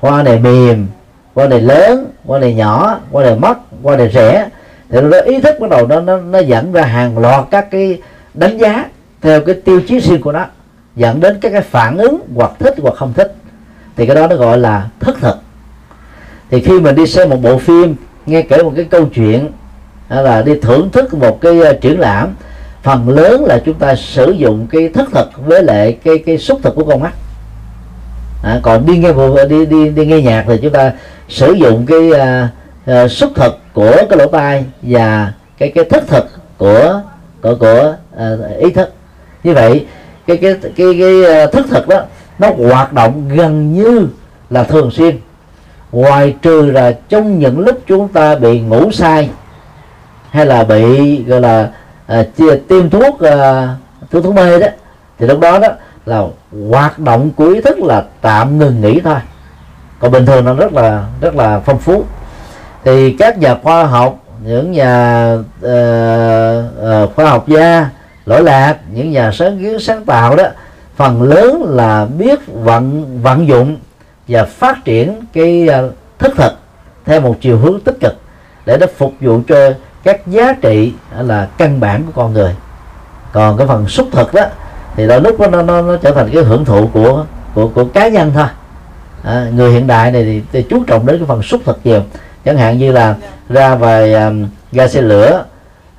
B: hoa này mềm quan đề lớn, quan đề nhỏ, quan đề mất quan đề rẻ. Thì nó ý thức bắt đầu nó nó nó dẫn ra hàng loạt các cái đánh giá theo cái tiêu chí riêng của nó, dẫn đến các cái phản ứng hoặc thích hoặc không thích. Thì cái đó nó gọi là thất thực. Thì khi mình đi xem một bộ phim, nghe kể một cái câu chuyện, hay là đi thưởng thức một cái ờ, triển lãm, phần lớn là chúng ta sử dụng cái thất thực với lại cái cái xúc thực của con mắt à, còn đi nghe bộ đi đi đi nghe nhạc thì chúng ta sử dụng cái uh, uh, xúc thực của cái lỗ tai và cái cái thức thực của của của uh, ý thức. Như vậy cái cái cái cái, à, thức thực đó nó hoạt động gần như là thường xuyên. Ngoài trừ là trong những lúc chúng ta bị ngủ say hay là bị gọi là à, tiêm thuốc à, thuốc thuốc mê đó thì lúc đó đó là hoạt động của ý thức là tạm ngừng nghỉ thôi. Còn bình thường nó rất là rất là phong phú. Thì các nhà khoa học những nhà uh, uh, khoa học gia lỗi lạc những nhà sáng kiến sáng tạo đó phần lớn là biết vận vận dụng và phát triển cái uh, thức thực theo một chiều hướng tích cực để nó phục vụ cho các giá trị là căn bản của con người. Còn cái phần xúc thực đó thì đôi lúc nó, nó nó trở thành cái hưởng thụ của của của cá nhân thôi. À, người hiện đại này thì, thì chú trọng đến cái phần xúc thực nhiều. Chẳng hạn như là ra về um, à, ga xe lửa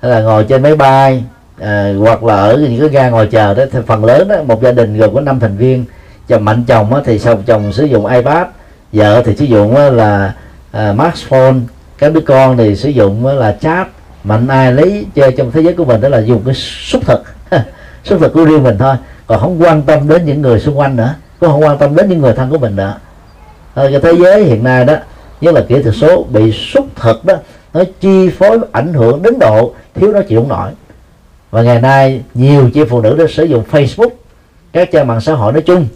B: hay là ngồi trên máy bay à, hoặc là ở những cái ga ngồi chờ đó. Thì phần lớn đó một gia đình gồm có năm thành viên. Chồng mạnh chồng đó, thì sau chồng sử dụng ipad. Vợ thì sử dụng là à, smartphone. Các đứa con thì sử dụng là chat. Mạnh ai lấy chơi trong thế giới của mình đó là dùng cái xúc thực xúc thực của riêng mình thôi. Còn không quan tâm đến những người xung quanh nữa. Cũng không quan tâm đến những người thân của mình nữa. Thôi, cái thế giới hiện nay đó nhất là kỹ thuật số bị xúc thực đó nó chi phối ảnh hưởng đến độ thiếu nó chịu không nổi. Và ngày nay nhiều chị phụ nữ đã sử dụng Facebook các trang mạng xã hội nói chung.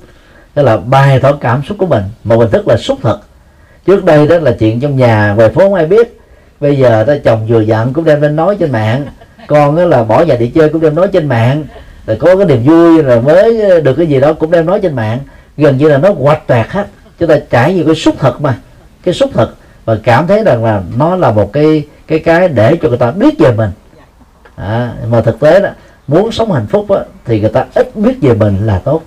B: Tức là bày tỏ cảm xúc của mình một hình thức là xúc thực. Trước đây đó là chuyện trong nhà về phố không ai biết. Bây giờ ta chồng vừa giận cũng đem lên nói trên mạng. Con đó là bỏ nhà đi chơi cũng đem nói trên mạng rồi có cái niềm vui rồi mới được cái gì đó cũng đem nói trên mạng. Gần như là nó hoạch toẹt hết. Chúng ta trải nhiều cái xúc thật mà. Cái xúc thật. Và cảm thấy rằng là nó là một cái cái cái để cho người ta biết về mình. À, mà thực tế đó muốn sống hạnh phúc đó, thì người ta ít biết về mình là tốt.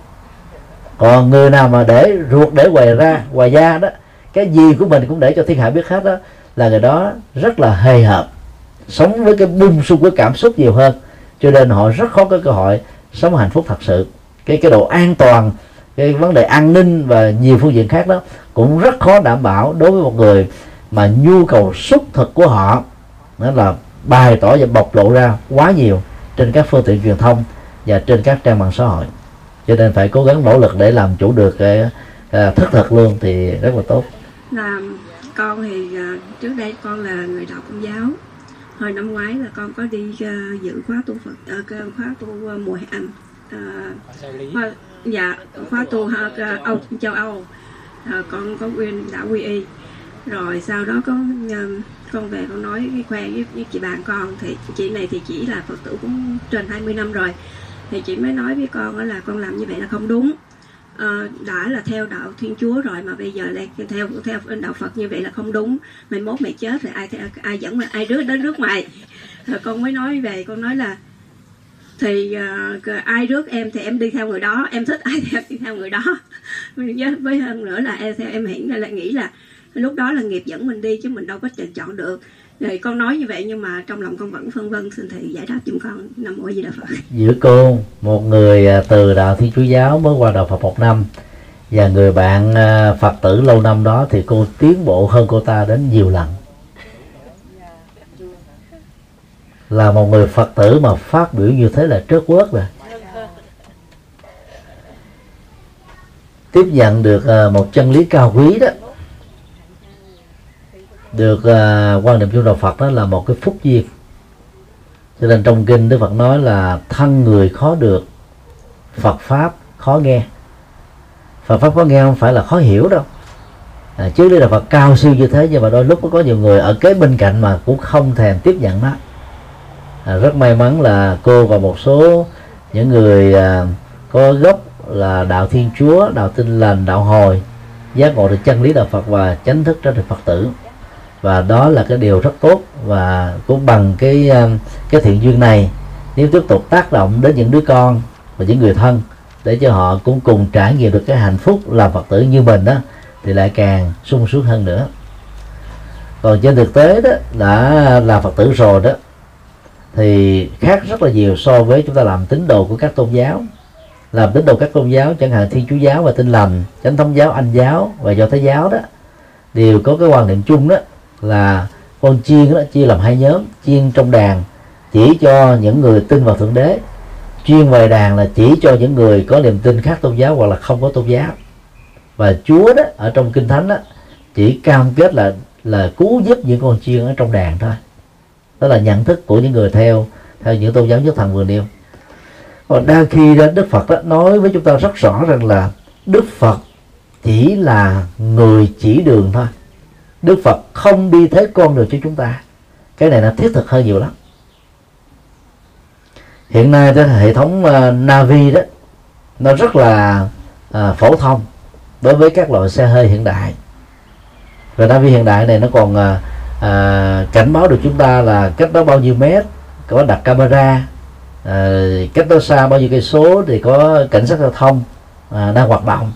B: Còn người nào mà để ruột để quầy ra quầy da đó cái gì của mình cũng để cho thiên hạ biết hết đó là người đó rất là hề hợp sống với cái bung sung của cảm xúc nhiều hơn cho nên họ rất khó có cơ hội sống hạnh phúc thật sự. Cái cái độ an toàn cái vấn đề an ninh và nhiều phương diện khác đó cũng rất khó đảm bảo đối với một người mà nhu cầu xuất thực của họ. Đó là bày tỏ và bộc lộ ra quá nhiều trên các phương tiện truyền thông và trên các trang mạng xã hội. Cho nên phải cố gắng nỗ lực để làm chủ được cái à, thức thực luôn thì rất là tốt.
A: Là con thì à, trước đây con là người đạo công giáo hồi năm ngoái là con có đi uh, dự khóa tu phật uh, khóa tu uh, mùa hè uh, khóa, dạ khóa tu uh, Âu, châu âu. Uh, con có quyền đạo quy y. Rồi sau đó có uh, con về con nói cái khoe với, với chị bạn con thì chị này thì chỉ là phật tử cũng trên 20 năm rồi. Thì chị mới nói với con là con làm như vậy là không đúng uh, đã là theo đạo thiên chúa rồi mà bây giờ lại theo theo đạo phật như vậy là không đúng. Mày mốt mày chết thì ai ai dẫn mày, ai rước đến rước mày? Rồi con mới nói về con nói là thì uh, ai rước em thì em đi theo người đó em thích ai thì em đi theo người đó. Với, với hơn nữa là em theo em hiển là nghĩ là lúc đó là nghiệp dẫn mình đi chứ mình đâu có chọn được rồi con nói như vậy nhưng mà trong lòng con vẫn phân vân, xin thầy giải đáp giùm con. Nam mô di đà phật.
B: Giữa cô, một người à, từ đạo thiên chúa giáo mới qua đạo phật một năm, và người bạn à, phật tử lâu năm đó thì cô tiến bộ hơn cô ta đến nhiều lần. Là một người phật tử mà phát biểu như thế là trước quốc rồi. Tiếp nhận được à, một chân lý cao quý đó được uh, quan niệm chung đạo Phật đó là một cái phúc duyên. Cho nên trong kinh Đức Phật nói là thân người khó được Phật pháp khó nghe. Phật pháp khó nghe không phải là khó hiểu đâu. À, chứ đây là Phật cao siêu như thế nhưng mà đôi lúc có nhiều người ở kế bên cạnh mà cũng không thèm tiếp nhận nó. À, rất may mắn là cô và một số những người à, có gốc là đạo Thiên Chúa đạo Tinh lành đạo hồi giác ngộ được chân lý đạo Phật và chánh thức trở thành Phật tử và đó là cái điều rất tốt và cũng bằng cái um, cái thiện duyên này, nếu tiếp tục tác động đến những đứa con và những người thân để cho họ cũng cùng trải nghiệm được cái hạnh phúc làm phật tử như mình đó thì lại càng sung sướng hơn nữa. Còn trên thực tế đó, đã làm phật tử rồi đó, thì khác rất là nhiều so với chúng ta làm tín đồ của các tôn giáo. Làm tín đồ các tôn giáo, chẳng hạn thiên chúa giáo và tin lành, chánh thống giáo, anh giáo và do thái giáo đó, đều có cái quan niệm chung đó là con chiên đó, chia làm hai nhóm, chiên trong đàn, chỉ cho những người tin vào thượng đế. Chuyên về đàn là chỉ cho những người có niềm tin khác tôn giáo hoặc là không có tôn giáo. Và Chúa đó, ở trong kinh thánh đó, chỉ cam kết là là cứu giúp những con chiên ở trong đàn thôi. Đó là nhận thức của những người theo theo những tôn giáo nhất thần vừa nêu. Còn đa khi đó Đức Phật đó nói với chúng ta rất rõ rằng là Đức Phật chỉ là người chỉ đường thôi. Đức Phật không đi thế con đường cho chúng ta. Cái này nó thiết thực hơn nhiều lắm. Hiện nay cái hệ thống uh, Navi đó nó rất là uh, phổ thông đối với các loại xe hơi hiện đại. Và Navi hiện đại này nó còn uh, uh, cảnh báo được chúng ta là cách đó bao nhiêu mét có đặt camera uh, cách đó xa bao nhiêu cây số thì có cảnh sát giao thông uh, đang hoạt động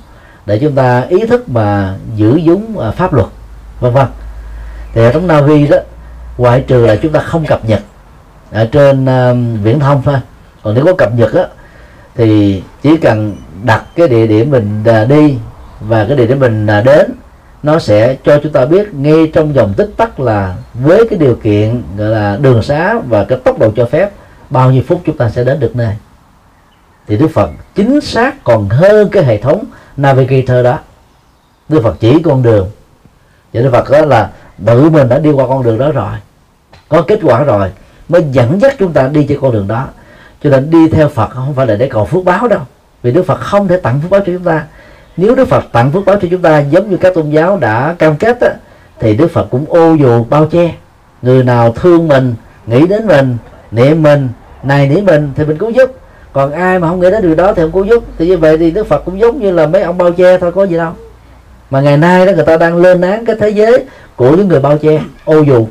B: để chúng ta ý thức mà giữ vững uh, pháp luật vân vân. Thì hệ thống Navi đó ngoại trừ là chúng ta không cập nhật ở trên uh, viễn thông thôi. Còn nếu có cập nhật á thì chỉ cần đặt cái địa điểm mình ờ, đi và cái địa điểm mình ờ, đến nó sẽ cho chúng ta biết ngay trong dòng tích tắc là với cái điều kiện gọi là đường xá và cái tốc độ cho phép bao nhiêu phút chúng ta sẽ đến được nơi. Thì Đức Phật chính xác còn hơn cái hệ thống navigator đó. Đức Phật chỉ con đường vậy Đức Phật đó là tự mình đã đi qua con đường đó rồi có kết quả rồi mới dẫn dắt chúng ta đi trên con đường đó. Cho nên đi theo Phật không phải là để cầu phước báo đâu vì Đức Phật không thể tặng phước báo cho chúng ta. Nếu Đức Phật tặng phước báo cho chúng ta giống như các tôn giáo đã cam kết á, thì Đức Phật cũng ô dù bao che. Người nào thương mình nghĩ đến mình niệm mình này nỉ mình thì mình cứu giúp. Còn ai mà không nghĩ đến điều đó thì không cứu giúp. Thì như vậy thì Đức Phật cũng giống như là mấy ông bao che thôi có gì đâu mà ngày nay đó người ta đang lên án cái thế giới của những người bao che ô dù.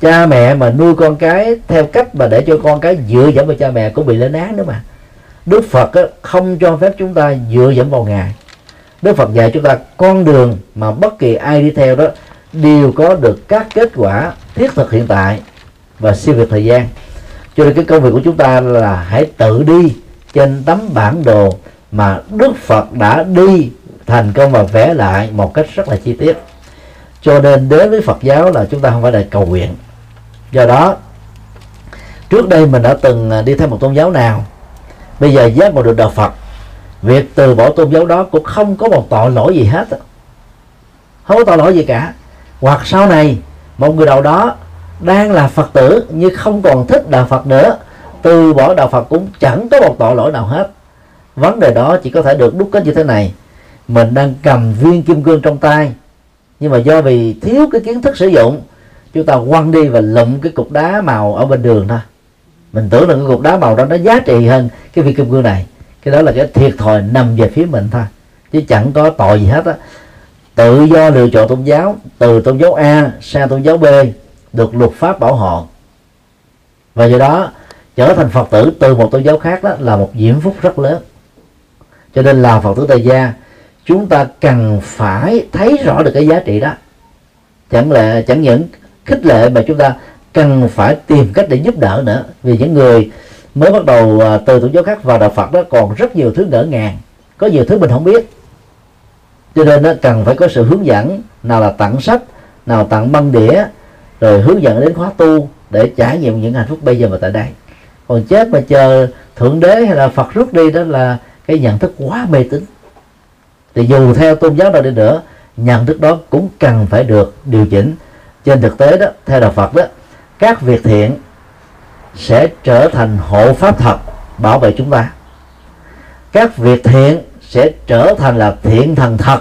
B: Cha mẹ mà nuôi con cái theo cách mà để cho con cái dựa dẫm vào cha mẹ cũng bị lên án nữa mà. Đức Phật á, không cho phép chúng ta dựa dẫm vào Ngài. Đức Phật dạy chúng ta con đường mà bất kỳ ai đi theo đó đều có được các kết quả thiết thực hiện tại và siêu việt thời gian. Cho nên cái công việc của chúng ta là hãy tự đi trên tấm bản đồ mà Đức Phật đã đi thành công và vẽ lại một cách rất là chi tiết. Cho nên đến với Phật giáo là chúng ta không phải là cầu nguyện. Do đó, trước đây mình đã từng à, đi theo một tôn giáo nào, bây giờ giác ngộ được đạo Phật, việc từ bỏ tôn giáo đó cũng không có một tội lỗi gì hết không có tội lỗi gì cả. Hoặc sau này, một người nào đó đang là Phật tử nhưng không còn thích đạo Phật nữa, từ bỏ đạo Phật cũng chẳng có một tội lỗi nào hết. Vấn đề đó chỉ có thể được đúc kết như thế này mình đang cầm viên kim cương trong tay. Nhưng mà do vì thiếu cái kiến thức sử dụng, chúng ta quăng đi và lụm cái cục đá màu ở bên đường thôi. Mình tưởng là cái cục đá màu đó nó giá trị hơn cái viên kim cương này. Cái đó là cái thiệt thòi nằm về phía mình thôi. Chứ chẳng có tội gì hết á. Tự do lựa chọn tôn giáo, từ tôn giáo A sang tôn giáo B, được luật pháp bảo hộ. Và do đó, trở thành phật tử từ một tôn giáo khác đó là một diễm phúc rất lớn. Cho nên là phật tử tại gia chúng ta cần phải thấy rõ được cái giá trị đó. Chẳng lẽ, chẳng những khích lệ mà chúng ta cần phải tìm cách để giúp đỡ nữa. Vì những người mới bắt đầu à, từ tôn giáo khác vào đạo Phật đó còn rất nhiều thứ ngỡ ngàng, có nhiều thứ mình không biết. Cho nên nó cần phải có sự hướng dẫn, nào là tặng sách, nào tặng băng đĩa, rồi hướng dẫn đến khóa tu để trải nghiệm những hạnh phúc bây giờ và tại đây. Còn chết mà chờ thượng đế hay là phật rút đi đó là cái nhận thức quá mê tín thì dù theo tôn giáo nào đi nữa nhận thức đó cũng cần phải được điều chỉnh. Trên thực tế đó theo đạo phật đó các việc thiện sẽ trở thành hộ pháp thật bảo vệ chúng ta. Các việc thiện sẽ trở thành là thiện thần thật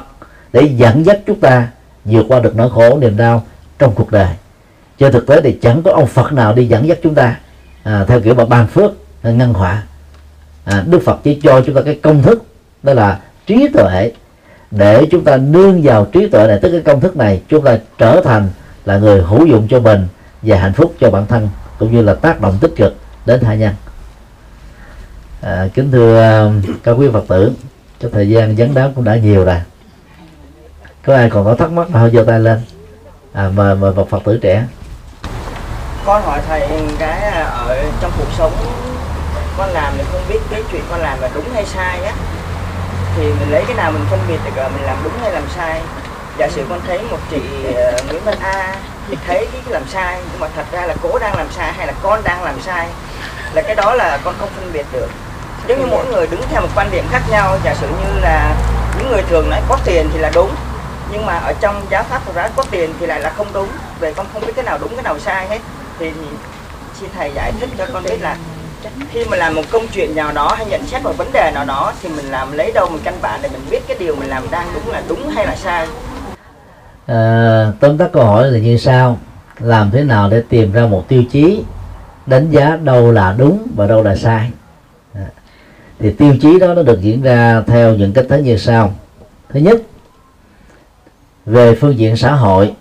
B: để dẫn dắt chúng ta vượt qua được nỗi khổ niềm đau trong cuộc đời. Trên thực tế thì chẳng có ông phật nào đi dẫn dắt chúng ta à, theo kiểu mà ban phước ngăn họa. À, đức phật chỉ cho chúng ta cái công thức đó là trí tuệ để chúng ta nương vào trí tuệ này tức cái công thức này chúng ta trở thành là người hữu dụng cho mình và hạnh phúc cho bản thân cũng như là tác động tích cực đến tha nhân. À, kính thưa um, các quý phật tử trong thời gian vấn đáp cũng đã nhiều rồi. Có ai còn có thắc mắc nào giơ tay lên. À, mời mời một phật tử trẻ.
D: Con hỏi thầy cái ở trong cuộc sống con làm thì không biết cái chuyện con làm là đúng hay sai á thì mình lấy cái nào mình phân biệt được mình làm đúng hay làm sai. Giả sử con thấy một chị uh, Nguyễn Văn A thì thấy cái làm sai nhưng mà thật ra là cố đang làm sai hay là con đang làm sai là cái đó là con không phân biệt được. Giống như mỗi người đứng theo một quan điểm khác nhau giả sử như là những người thường nói có tiền thì là đúng nhưng mà ở trong giáo pháp Phật giáo có tiền thì lại là không đúng về con không biết cái nào đúng cái nào sai hết thì xin thầy giải thích cho con biết là khi mà làm một công chuyện nào đó hay nhận xét một vấn đề nào đó thì mình làm lấy đâu một căn bản để mình biết cái điều mình làm đang đúng là đúng hay là sai.
B: À, tóm tắt câu hỏi là như sau. Làm thế nào để tìm ra một tiêu chí đánh giá đâu là đúng và đâu là sai? À, thì tiêu chí đó nó được diễn ra theo những cách thế như sau. Thứ nhất về phương diện xã hội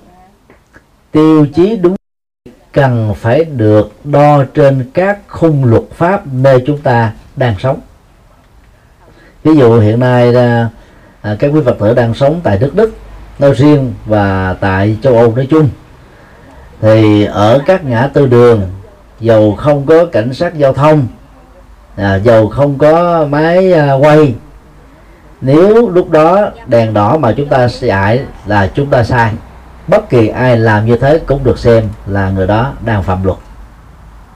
B: tiêu chí đúng cần phải được đo trên các khung luật pháp nơi chúng ta đang sống. Ví dụ hiện nay à, à, các quý phật tử đang sống tại nước đức nói riêng và tại châu âu nói chung. Thì ở các ngã tư đường dầu không có cảnh sát giao thông à, dầu không có máy à, quay nếu lúc đó đèn đỏ mà chúng ta chạy là chúng ta sai bất kỳ ai làm như thế cũng được xem là người đó đang phạm luật.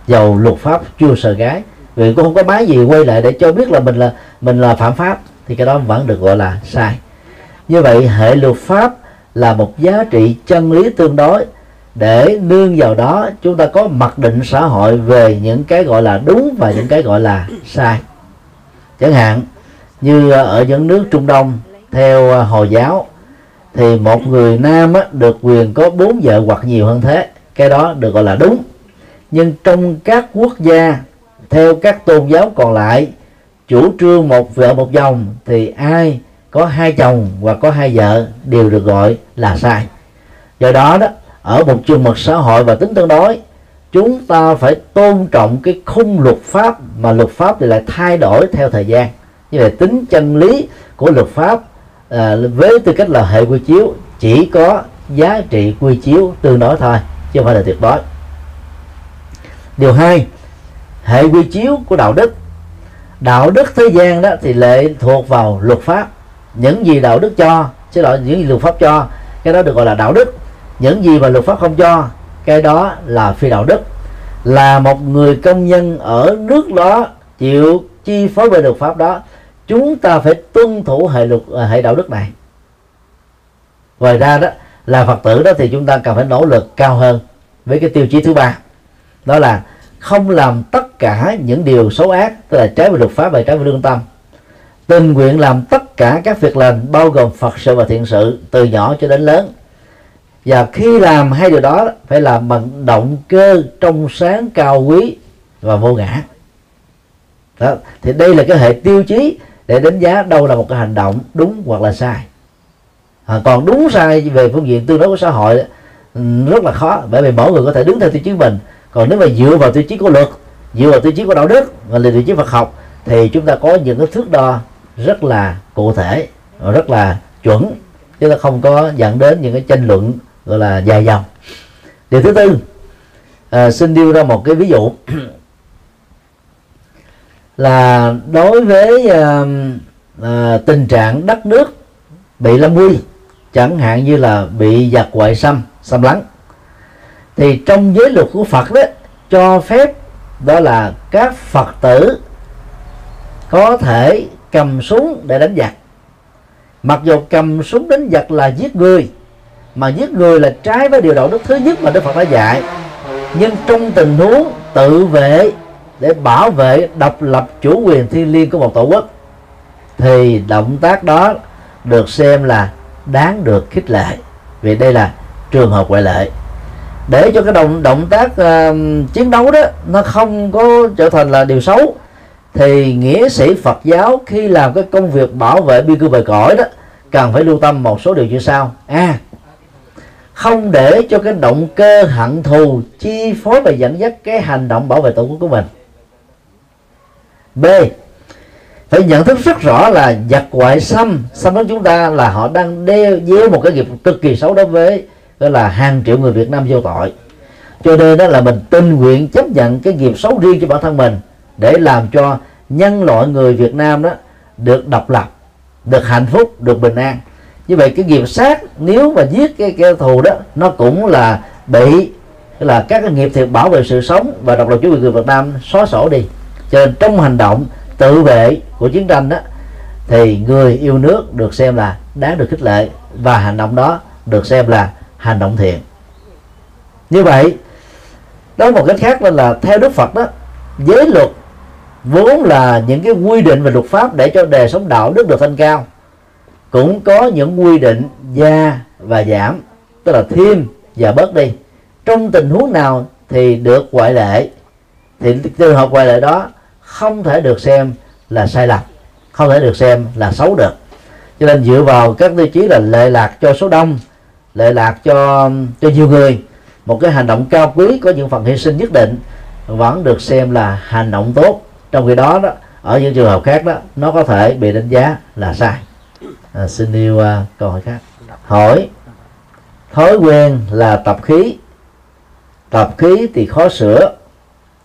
B: Dầu luật pháp chưa sợ gái, vì cũng không có máy gì quay lại để cho biết là mình là mình là phạm pháp, thì cái đó vẫn được gọi là sai. Như vậy, hệ luật pháp là một giá trị chân lý tương đối. Để nương vào đó, chúng ta có mặc định xã hội về những cái gọi là đúng và những cái gọi là sai. Chẳng hạn, như ở những nước trung đông, theo hồi giáo thì một người nam á, được quyền có bốn vợ hoặc nhiều hơn thế. Cái đó được gọi là đúng. Nhưng trong các quốc gia theo các tôn giáo còn lại chủ trương một vợ một chồng thì ai có hai chồng và có hai vợ đều được gọi là sai. Do đó đó ở một trường mực xã hội và tính tương đối chúng ta phải tôn trọng cái khung luật pháp mà luật pháp thì lại thay đổi theo thời gian. Như vậy tính chân lý của luật pháp à, với tư cách là hệ quy chiếu chỉ có giá trị quy chiếu tương đối thôi chứ không phải là tuyệt đối. Điều hai hệ quy chiếu của đạo đức. Đạo đức thế gian đó thì lệ thuộc vào luật pháp. Những gì đạo đức cho chứ lỗi những gì luật pháp cho cái đó được gọi là đạo đức. Những gì mà luật pháp không cho cái đó là phi đạo đức. Là một người công nhân ở nước đó chịu chi phối về luật pháp đó chúng ta phải tuân thủ hệ luật à, hệ đạo đức này. Ngoài ra đó, là phật tử đó thì chúng ta cần phải nỗ lực cao hơn với cái tiêu chí thứ ba. Đó là không làm tất cả những điều xấu ác, tức là trái với luật pháp và trái với lương tâm. Tình nguyện làm tất cả các việc lành, bao gồm phật sự và thiện sự, từ nhỏ cho đến lớn. Và khi làm hai điều đó, phải làm bằng động cơ trong sáng cao quý và vô ngã. Đó. thì đây là cái hệ tiêu chí để đánh giá đâu là một cái hành động đúng hoặc là sai. À, còn đúng sai về phương diện tương đối của xã hội ừ, rất là khó bởi vì mỗi người có thể đứng theo tiêu chí mình. Còn nếu mà dựa vào tiêu chí của luật dựa vào tiêu chí của đạo đức và là tiêu chí Phật học thì chúng ta có những cái thước đo rất là cụ thể rất là chuẩn chứ ta không có dẫn đến những cái tranh luận gọi là dài dòng. Điều thứ tư à, xin đưa ra một cái ví dụ là đối với uh, uh, tình trạng đất nước bị lâm nguy chẳng hạn như là bị giặc ngoại xâm xâm lấn. Thì trong giới luật của Phật đó cho phép đó là các Phật tử có thể cầm súng để đánh giặc. Mặc dù cầm súng đánh giặc là giết người mà giết người là trái với điều đạo đức thứ nhất mà Đức Phật đã dạy. Nhưng trong tình huống tự vệ để bảo vệ độc lập chủ quyền thiêng liêng của một tổ quốc thì động tác đó được xem là đáng được khích lệ. Vì đây là trường hợp ngoại lệ. Để cho cái động động tác uh, chiến đấu đó nó không có trở thành là điều xấu thì nghĩa sĩ Phật giáo khi làm cái công việc bảo vệ biên cương bề cõi đó cần phải lưu tâm một số điều như sau. A. À, không để cho cái động cơ hận thù chi phối và dẫn dắt cái hành động bảo vệ tổ quốc của mình b. Phải nhận thức rất rõ là giặc ngoại xâm xâm đến chúng ta là họ đang đeo, gieo một cái nghiệp cực kỳ xấu đối với, gọi là hàng triệu người Việt Nam vô tội. Cho nên đó là mình tình nguyện chấp nhận cái nghiệp xấu riêng cho bản thân mình để làm cho nhân loại người Việt Nam đó được độc lập, được hạnh phúc, được bình an. Như vậy cái nghiệp sát nếu mà giết cái kẻ thù đó, nó cũng là bị, là các cái nghiệp thiệt bảo vệ sự sống và độc lập chủ quyền người Việt Nam xóa sổ đi cho nên trong hành động tự vệ của chiến tranh đó thì người yêu nước được xem là đáng được khích lệ và hành động đó được xem là hành động thiện. Như vậy, nói một cách khác là theo Đức Phật đó, giới luật vốn là những cái quy định về luật pháp để cho đời sống đạo đức được thanh cao, cũng có những quy định gia và giảm, tức là thêm và bớt đi. Trong tình huống nào thì được ngoại lệ, thì trường hợp ngoại lệ đó không thể được xem là sai lầm không thể được xem là xấu được. Cho nên dựa vào các tiêu chí là lệ lạc cho số đông lệ lạc cho cho nhiều người một cái hành động cao quý có những phần hy sinh nhất định vẫn được xem là hành động tốt. Trong khi đó đó ở những trường hợp khác đó nó có thể bị đánh giá là sai. À, xin yêu uh, à, câu hỏi khác. Hỏi thói quen là tập khí. Tập khí thì khó sửa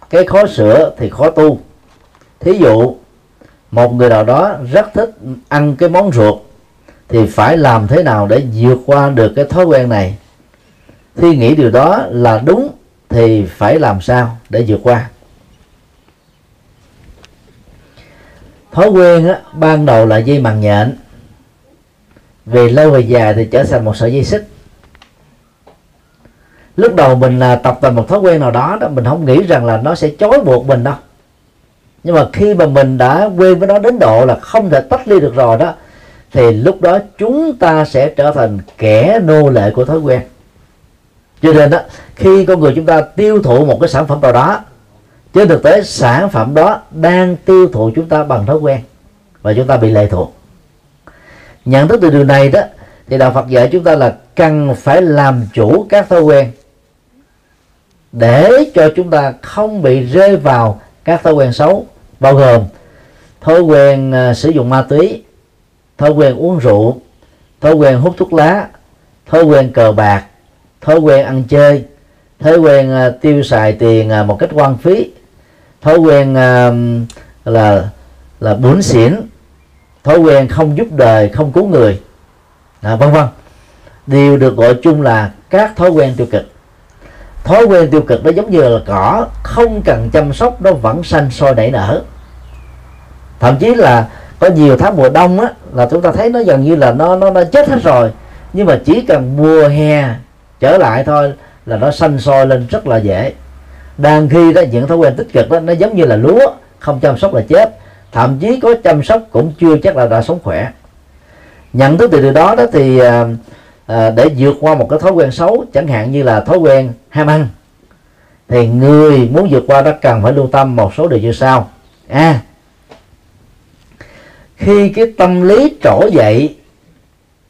B: cái khó sửa thì khó tu thí dụ một người nào đó rất thích ăn cái món ruột thì phải làm thế nào để vượt qua được cái thói quen này? Khi nghĩ điều đó là đúng thì phải làm sao để vượt qua? Thói quen á, ban đầu là dây màng nhện. Về lâu về dài thì trở thành một sợi dây xích. Lúc đầu mình là tập thành một thói quen nào đó đó mình không nghĩ rằng là nó sẽ chối buộc mình đâu nhưng mà khi mà mình đã quen với nó đến độ là không thể tách ly được rồi đó, thì lúc đó chúng ta sẽ trở thành kẻ nô lệ của thói quen. Cho nên đó, khi con người chúng ta tiêu thụ một cái sản phẩm nào đó, trên thực tế sản phẩm đó đang tiêu thụ chúng ta bằng thói quen và chúng ta bị lệ thuộc. Nhận thức từ điều này đó, thì đạo Phật dạy chúng ta là cần phải làm chủ các thói quen để cho chúng ta không bị rơi vào các thói quen xấu bao gồm thói quen uh, sử dụng ma túy thói quen uống rượu thói quen hút thuốc lá thói quen cờ bạc thói quen ăn chơi thói quen uh, tiêu xài tiền uh, một cách quan phí thói quen uh, là là bún xỉn thói quen không giúp đời không cứu người à, vân vân. Đều được gọi chung là các thói quen tiêu cực. Thói quen tiêu cực nó giống như là cỏ không cần chăm sóc nó vẫn xanh sôi nảy nở thậm chí là có nhiều tháng mùa đông á là chúng ta thấy nó gần như là nó nó nó chết hết rồi. Nhưng mà chỉ cần mùa hè trở lại thôi là nó xanh sôi lên rất là dễ. Đang khi đó những thói quen tích cực đó nó giống như là lúa không chăm sóc là chết. Thậm chí có chăm sóc cũng chưa chắc là đã sống khỏe. Nhận thức từ điều đó đó thì à, à, để vượt qua một cái thói quen xấu chẳng hạn như là thói quen ham ăn thì người muốn vượt qua đó cần phải lưu tâm một số điều như sau. A à, khi cái tâm lý trỗi dậy,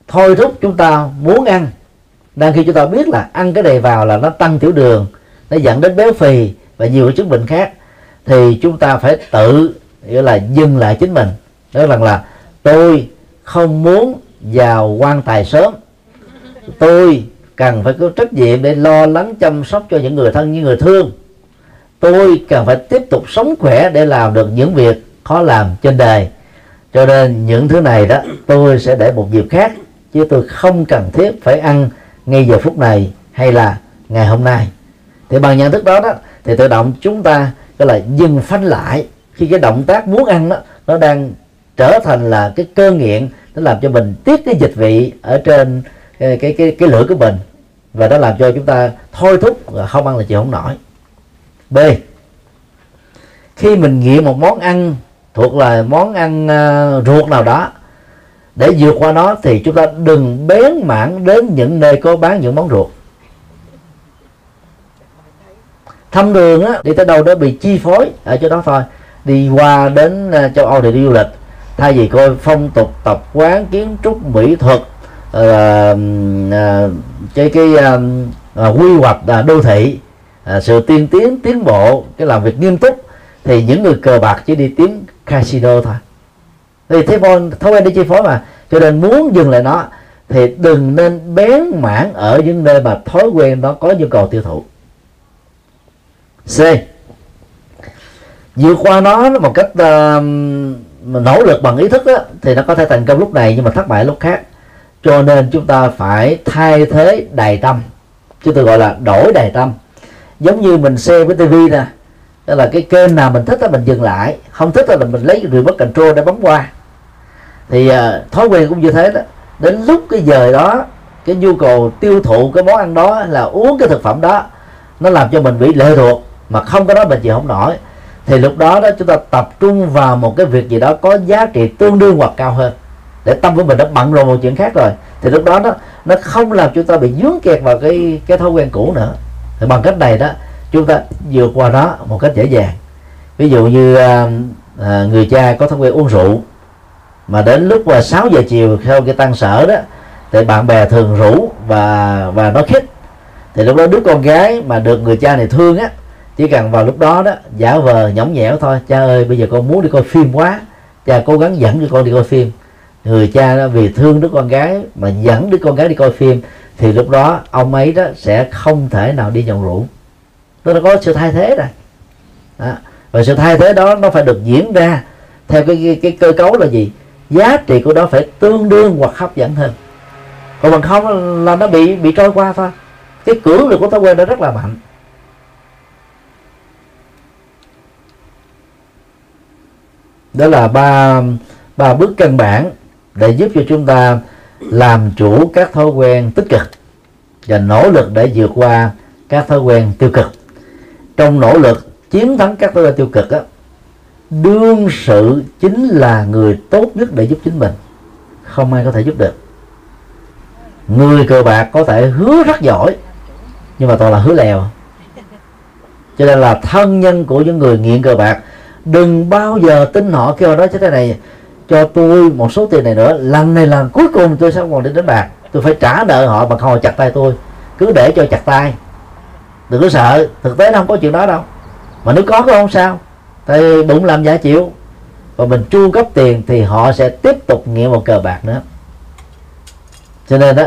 B: thôi thúc chúng ta muốn ăn. Đang khi chúng ta biết là ăn cái này vào là nó tăng tiểu đường, nó dẫn đến béo phì và nhiều chứng bệnh khác, thì chúng ta phải tự, nghĩa là dừng lại chính mình. Đó rằng là, tôi không muốn vào quan tài sớm. Tôi cần phải có trách nhiệm để lo lắng chăm sóc cho những người thân như người thương. Tôi cần phải tiếp tục sống khỏe để làm được những việc khó làm trên đời cho nên những thứ này đó tôi sẽ để một dịp khác chứ tôi không cần thiết phải ăn ngay giờ phút này hay là ngày hôm nay. Thì bằng nhận thức đó đó thì tự động chúng ta gọi là dừng phanh lại khi cái động tác muốn ăn đó nó đang trở thành là cái cơ nghiện nó làm cho mình tiết cái dịch vị ở trên cái cái cái, cái lưỡi của mình. Và nó làm cho chúng ta thôi thúc không ăn là chịu không nổi. B. Khi mình nghiện một món ăn thuộc là món ăn uh, ruột nào đó. Để vượt qua nó thì chúng ta đừng bén mảng đến những nơi có bán những món ruột. Thăm đường á đi tới đâu đó bị chi phối ở chỗ đó thôi. Đi qua đến uh, châu âu thì đi du lịch. Thay vì coi phong tục tập quán kiến trúc mỹ thuật uh, uh, cái cái uh, quy hoạch uh, đô thị uh, sự tiên tiến tiến bộ cái làm việc nghiêm túc thì những người cờ bạc chỉ đi tiến casino thôi. Thì thế bon thói quen đi chi phối mà. Cho nên muốn dừng lại nó thì đừng nên bén mảng ở những nơi mà thói quen đó có nhu cầu tiêu thụ. C. Vượt qua nó một cách uh, nỗ lực bằng ý thức đó, thì nó có thể thành công lúc này nhưng mà thất bại lúc khác. Cho nên chúng ta phải thay thế đài tâm. Chúng tôi gọi là đổi đài tâm. Giống như mình xem với tivi nè đó là cái kênh nào mình thích là mình dừng lại. Không thích là mình lấy remote control để bấm qua. Thì uh, thói quen cũng như thế đó. Đến lúc cái giờ đó cái nhu cầu tiêu thụ cái món ăn đó là uống cái thực phẩm đó nó làm cho mình bị lệ thuộc mà không có đó mình chịu không nổi. Thì lúc đó đó chúng ta tập trung vào một cái việc gì đó có giá trị tương đương hoặc cao hơn để tâm của mình đã bận rồi một chuyện khác rồi. Thì lúc đó đó nó không làm chúng ta bị dướng kẹt vào cái cái thói quen cũ nữa. Thì bằng cách này đó chúng ta vượt qua nó một cách dễ dàng. Ví dụ như à, à, người cha có thói quen uống rượu mà đến lúc mà 6 giờ chiều sau cái tăng sở đó thì bạn bè thường rủ và và nó khích. Thì lúc đó đứa con gái mà được người cha này thương á chỉ cần vào lúc đó đó giả vờ nhõng nhẽo thôi cha ơi bây giờ con muốn đi coi phim quá cha cố gắng dẫn cho con đi coi phim. Người cha đó vì thương đứa con gái mà dẫn đứa con gái đi coi phim thì lúc đó ông ấy đó sẽ không thể nào đi nhậu rượu nó có sự thay thế rồi. Đó. và sự thay thế đó nó phải được diễn ra theo cái, cái, cái cơ cấu là gì? Giá trị của nó phải tương đương hoặc hấp dẫn hơn. Còn bằng không là nó bị bị trôi qua thôi. Cái cưỡng lực của thói quen đó rất là mạnh. Đó là ba ba bước căn bản để giúp cho chúng ta làm chủ các thói quen tích cực và nỗ lực để vượt qua các thói quen tiêu cực trong nỗ lực chiến thắng các thói đa tiêu cực á, đương sự chính là người tốt nhất để giúp chính mình. Không ai có thể giúp được. Người cờ bạc có thể hứa rất giỏi, nhưng mà toàn là hứa lèo. Cho nên là thân nhân của những người nghiện cờ bạc, đừng bao giờ tin họ kêu đó chứ thế này. Cho tôi một số tiền này nữa, lần này lần cuối cùng tôi sẽ còn đi đánh bạc. Tôi phải trả nợ họ bằng không họ chặt tay tôi. Cứ để cho chặt tay đừng có sợ thực tế nó không có chuyện đó đâu. Mà nếu có cũng không sao. Thì bụng làm giả chịu. Và mình chu cấp tiền thì họ sẽ tiếp tục nghiện một cờ bạc nữa. Cho nên đó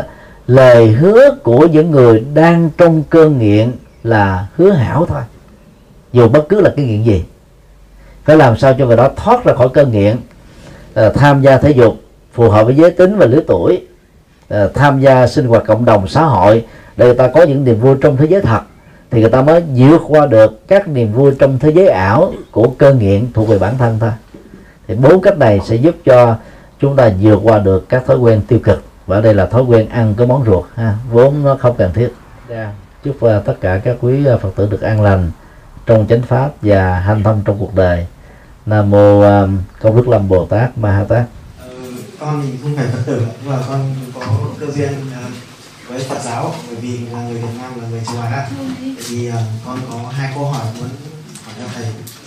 B: lời hứa của những người đang trong cơn nghiện là hứa hảo thôi. Dù bất cứ là cái nghiện gì. Phải làm sao cho người đó thoát ra khỏi cơn nghiện à, tham gia thể dục phù hợp với giới tính và lứa tuổi à, tham gia sinh hoạt cộng đồng xã hội để người ta có những niềm vui trong thế giới thật thì người ta mới vượt qua được các niềm vui trong thế giới ảo của cơn nghiện thuộc về bản thân thôi. Thì bốn cách này sẽ giúp cho chúng ta vượt qua được các thói quen tiêu cực. Và đây là thói quen ăn cái món ruột ha vốn nó không cần thiết. Yeah. chúc uh, tất cả các quý uh, phật tử được an lành trong chánh pháp và hanh thông trong cuộc đời. Nam mô uh, công đức lâm bồ tát ma ha tát.
E: Ờ, con thì không phải phật tử mà con có cơ duyên uh, với phật giáo bởi vì là người việt nam là người châu á. Thì uh, con có hai câu hỏi muốn hỏi cho thầy.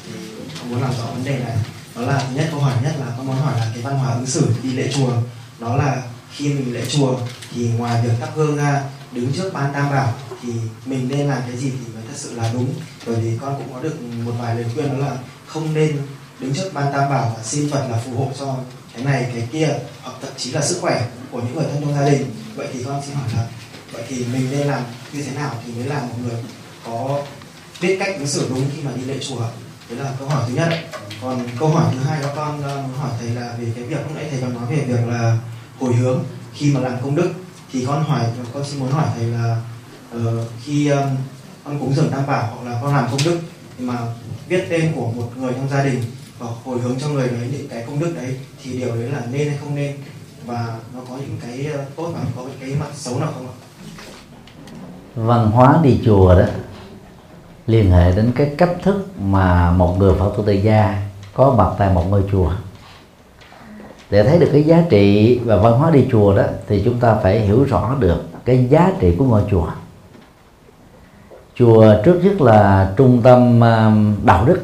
E: Thì con muốn làm rõ vấn đề này. Đó là thứ nhất câu hỏi nhất là con muốn hỏi là cái văn hóa ứng xử đi lễ chùa. Đó là khi mình lễ chùa thì ngoài việc thắp hương ra đứng trước ban tam bảo thì mình nên làm cái gì thì mới thật sự là đúng? Bởi vì con cũng có được một vài lời khuyên đó là không nên đứng trước ban tam bảo và xin phật là phù hộ cho cái này cái kia hoặc thậm chí là sức khỏe của những người thân trong gia đình. Vậy thì con xin hỏi là vậy thì mình nên làm như thế nào thì mới là một người có biết cách ứng xử đúng khi mà đi lễ chùa? Đấy là câu hỏi thứ nhất. Còn câu hỏi thứ hai đó con muốn hỏi thầy là về cái việc lúc nãy thầy còn nói về việc là hồi hướng khi mà làm công đức. Thì con hỏi con xin muốn hỏi thầy là uh, khi um, con cúng dường tam bảo hoặc là con làm công đức thì mà viết tên của một người trong gia đình và hồi hướng cho người đấy những cái công đức đấy thì điều đấy là nên hay không nên? Và nó có những cái ờ, tốt và có cái mặt xấu nào không ạ?
B: Văn hóa đi chùa đó liên hệ đến cái cách thức mà một người Phật tử tại gia có mặt tại một ngôi chùa. Để thấy được cái giá trị và văn hóa đi chùa đó thì chúng ta phải hiểu rõ được cái giá trị của ngôi chùa. Chùa trước nhất là trung tâm um, đạo đức,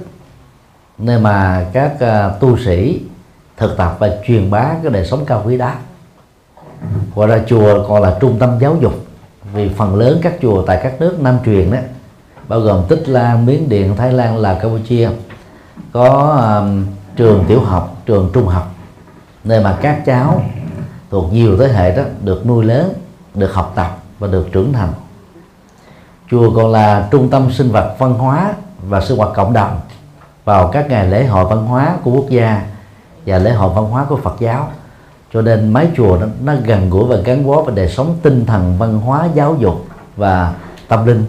B: nơi mà các à, tu sĩ thực tập và truyền bá cái đời sống cao quý đó. Ngoài ra chùa còn là trung tâm giáo dục vì phần lớn các chùa tại các nước nam truyền đó bao gồm tích lan miến điện thái lan là campuchia có um, trường tiểu học trường trung học nơi mà các cháu thuộc nhiều thế hệ đó được nuôi lớn được học tập và được trưởng thành. Chùa còn là trung tâm sinh vật văn hóa và sinh hoạt cộng đồng vào các ngày lễ hội văn hóa của quốc gia và lễ hội văn hóa của Phật giáo cho nên mái chùa nó, nó gần gũi và gắn bó với đời sống tinh thần văn hóa giáo dục và tâm linh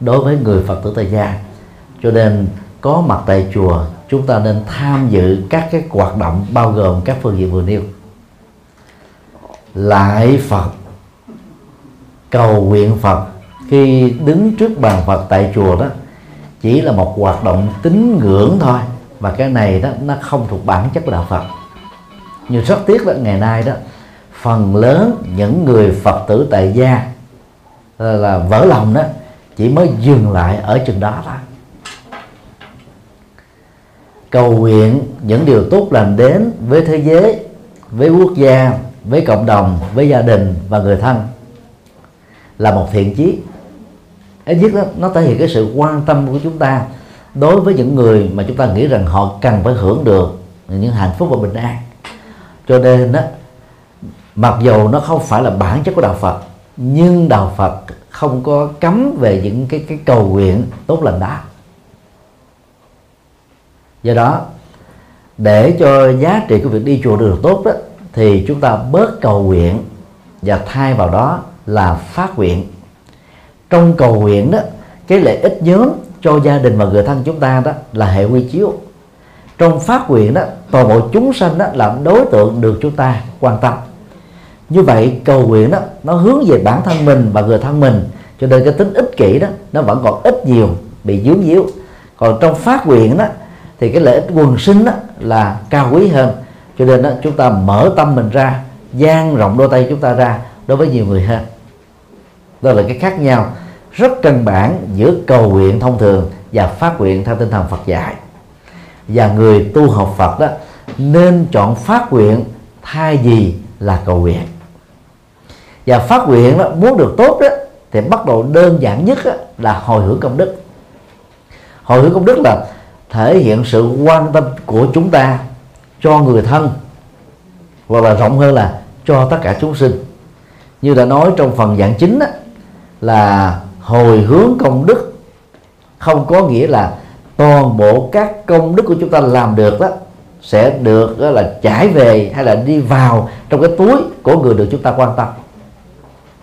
B: đối với người Phật tử tại gia. Cho nên có mặt tại chùa chúng ta nên tham dự các cái hoạt động bao gồm các phương diện vừa nêu. Lại Phật cầu nguyện Phật. Khi đứng trước bàn Phật tại chùa đó chỉ là một hoạt động tín ngưỡng thôi và cái này đó nó không thuộc bản chất của đạo Phật như rất tiếc đó ngày nay đó phần lớn những người Phật tử tại gia là, là vỡ lòng đó chỉ mới dừng lại ở chừng đó thôi. Cầu nguyện những điều tốt lành đến với thế giới với quốc gia với cộng đồng với gia đình và người thân là một thiện chí. Ít nhất đó, nó thể hiện cái sự quan tâm của chúng ta đối với những người mà chúng ta nghĩ rằng họ cần phải hưởng được những hạnh phúc và bình an cho nên đó mặc dù nó không phải là bản chất của đạo Phật, nhưng đạo Phật không có cấm về những cái cái cầu nguyện tốt lành đó. Do đó, để cho giá trị của việc đi chùa được tốt đó thì chúng ta bớt cầu nguyện và thay vào đó là phát nguyện. Trong cầu nguyện đó cái lợi ích nhóm cho gia đình và người thân chúng ta đó là hệ quy chiếu trong phát nguyện đó, toàn bộ chúng sanh đó là đối tượng được chúng ta quan tâm. Như vậy, cầu nguyện đó, nó hướng về bản thân mình và người thân mình. Cho nên cái tính ích kỷ đó, nó vẫn còn ít nhiều, bị dướng díu. Còn trong phát nguyện đó, thì cái lợi ích quần sinh đó là cao quý hơn. Cho nên đó, chúng ta mở tâm mình ra, dang rộng đôi tay chúng ta ra đối với nhiều người hơn. Đó là cái khác nhau rất căn bản giữa cầu nguyện thông thường và phát nguyện theo tinh thần Phật dạy và người tu học Phật đó nên chọn phát nguyện thay vì là cầu nguyện. Và phát nguyện đó muốn được tốt đó thì bắt đầu đơn giản nhất đó, là hồi hướng công đức. Hồi hướng công đức là thể hiện sự quan tâm của chúng ta cho người thân hoặc là rộng hơn là cho tất cả chúng sinh. Như đã nói trong phần giảng chính đó, là hồi hướng công đức không có nghĩa là toàn bộ các công đức của chúng ta làm được đó, sẽ được, đó là trải về hay là đi vào trong cái túi của người được chúng ta quan tâm.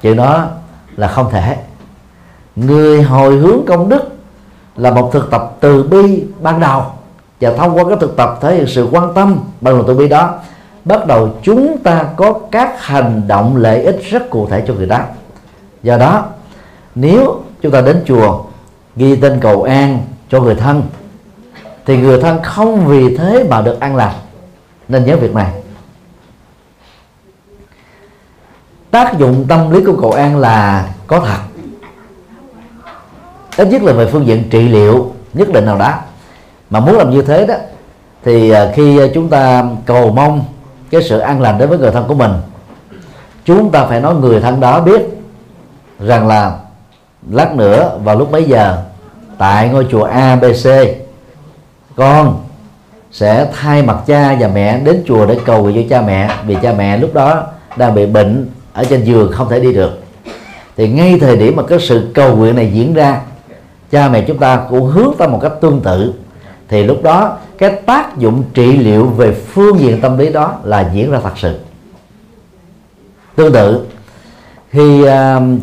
B: Chuyện đó là không thể. Người hồi hướng công đức là một thực tập từ bi ban đầu và thông qua cái thực tập thể hiện sự quan tâm bằng lòng từ bi đó, bắt đầu chúng ta có các hành động lợi ích rất cụ thể cho người đó. Do đó, nếu chúng ta đến chùa, ghi tên cầu an cho người thân. Thì người thân không vì thế mà được an lành nên nhớ việc này. Tác dụng tâm lý của cầu an là có thật. Ít nhất là về phương diện trị liệu, nhất định nào đó. Mà muốn làm như thế đó, thì à, khi chúng ta cầu mong cái sự an lành đến với người thân của mình, chúng ta phải nói người thân đó biết rằng là lát nữa vào lúc mấy giờ tại ngôi chùa ABC con sẽ thay mặt cha và mẹ đến chùa để cầu nguyện cho cha mẹ vì cha mẹ lúc đó đang bị bệnh ở trên giường không thể đi được. Thì ngay thời điểm mà cái sự cầu nguyện này diễn ra cha mẹ chúng ta cũng hướng ta một cách tương tự. Thì lúc đó cái tác dụng trị liệu về phương diện tâm lý đó là diễn ra thật sự. Tương tự khi uh,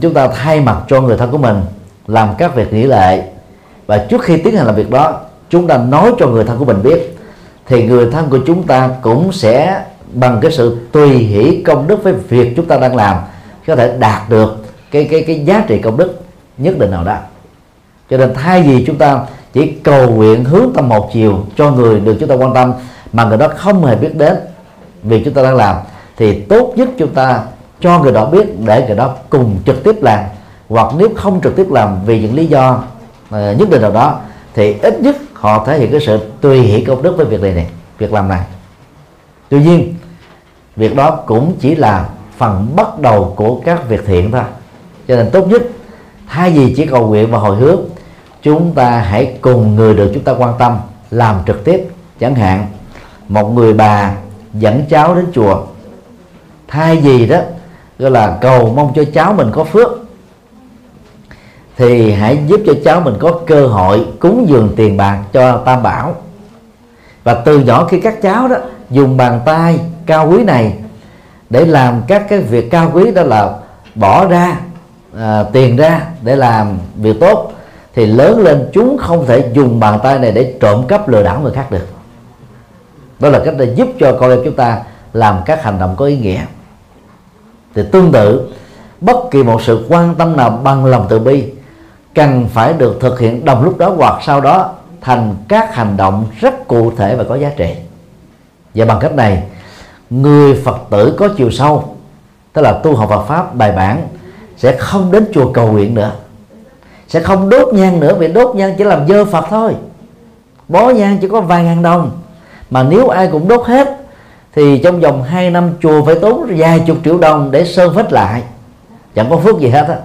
B: chúng ta thay mặt cho người thân của mình làm các việc nghỉ lệ và trước khi tiến hành làm việc đó, chúng ta nói cho người thân của mình biết, thì người thân của chúng ta cũng sẽ bằng cái sự tùy hỷ công đức với việc chúng ta đang làm, có thể đạt được cái cái cái giá trị công đức nhất định nào đó. Cho nên thay vì chúng ta chỉ cầu nguyện hướng tâm một chiều cho người được chúng ta quan tâm, mà người đó không hề biết đến việc chúng ta đang làm, thì tốt nhất chúng ta cho người đó biết để người đó cùng trực tiếp làm, hoặc nếu không trực tiếp làm vì những lý do nhất định nào đó. Thì ít nhất họ thể hiện cái sự tùy hỷ công đức với việc này này việc làm này. Tuy nhiên, việc đó cũng chỉ là phần bắt đầu của các việc thiện thôi. Cho nên tốt nhất, thay vì chỉ cầu nguyện và hồi hướng, chúng ta hãy cùng người được chúng ta quan tâm, làm trực tiếp. Chẳng hạn, một người bà dẫn cháu đến chùa. Thay vì đó, gọi là cầu mong cho cháu mình có phước thì hãy giúp cho cháu mình có cơ hội cúng dường tiền bạc cho tam bảo. Và từ nhỏ khi các cháu đó dùng bàn tay cao quý này để làm các cái việc cao quý đó là bỏ ra à, tiền ra để làm việc tốt thì lớn lên chúng không thể dùng bàn tay này để trộm cắp lừa đảo người khác được. Đó là cách để giúp cho con em chúng ta làm các hành động có ý nghĩa. Thì tương tự bất kỳ một sự quan tâm nào bằng lòng từ bi cần phải được thực hiện đồng lúc đó hoặc sau đó thành các hành động rất cụ thể và có giá trị. Và bằng cách này, người phật tử có chiều sâu, tức là tu học Phật pháp bài bản, sẽ không đến chùa cầu nguyện nữa. Sẽ không đốt nhang nữa, vì đốt nhang chỉ làm dơ Phật thôi. Bó nhang chỉ có vài ngàn đồng. Mà nếu ai cũng đốt hết, thì trong vòng 2 năm chùa phải tốn vài chục triệu đồng để sơn phết lại. Chẳng có phước gì hết á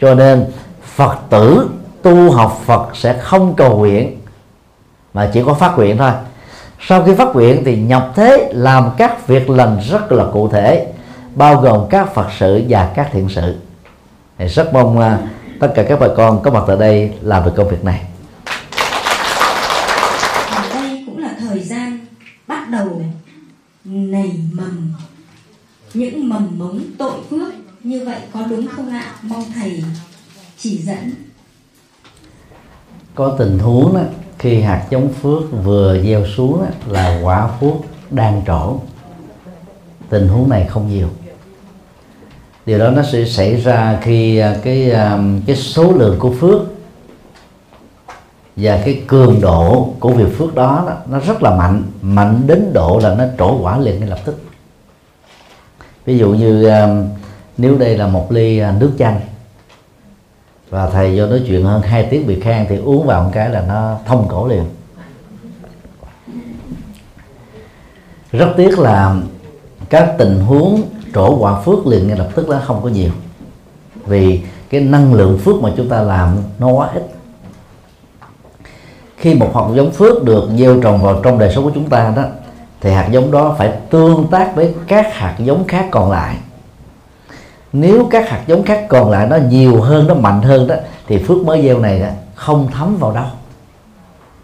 B: cho nên Phật tử tu học Phật sẽ không cầu nguyện mà chỉ có phát nguyện thôi. Sau khi phát nguyện thì nhập thế làm các việc lành rất là cụ thể bao gồm các Phật sự và các thiện sự. Thì rất mong uh, tất cả các bà con có mặt tại đây làm được công việc này.
F: Đây cũng là thời gian bắt đầu nảy mầm những mầm mống tội phước như vậy có đúng không ạ? Mong thầy chỉ dẫn.
B: Có tình huống đó khi hạt giống phước vừa gieo xuống đó, là quả phước đang trổ. Tình huống này không nhiều. Điều đó nó sẽ xảy ra khi à, cái à, cái số lượng của phước và cái cường độ của việc phước đó, đó nó rất là mạnh. Mạnh đến độ là nó trổ quả liền ngay lập tức. Ví dụ như uh, nếu đây là một ly à, nước chanh, và thầy do nói chuyện hơn 2 tiếng bị khang thì uống vào một cái là nó thông cổ liền. Rất tiếc là các tình huống trổ quả phước liền ngay lập tức là không có nhiều. Vì cái năng lượng phước mà chúng ta làm nó quá ít. Khi một hạt giống phước được gieo trồng vào trong đời sống của chúng ta đó, thì hạt giống đó phải tương tác với các hạt giống khác còn lại nếu các hạt giống khác còn lại nó nhiều hơn nó mạnh hơn đó thì phước mới gieo này đó, không thấm vào đâu.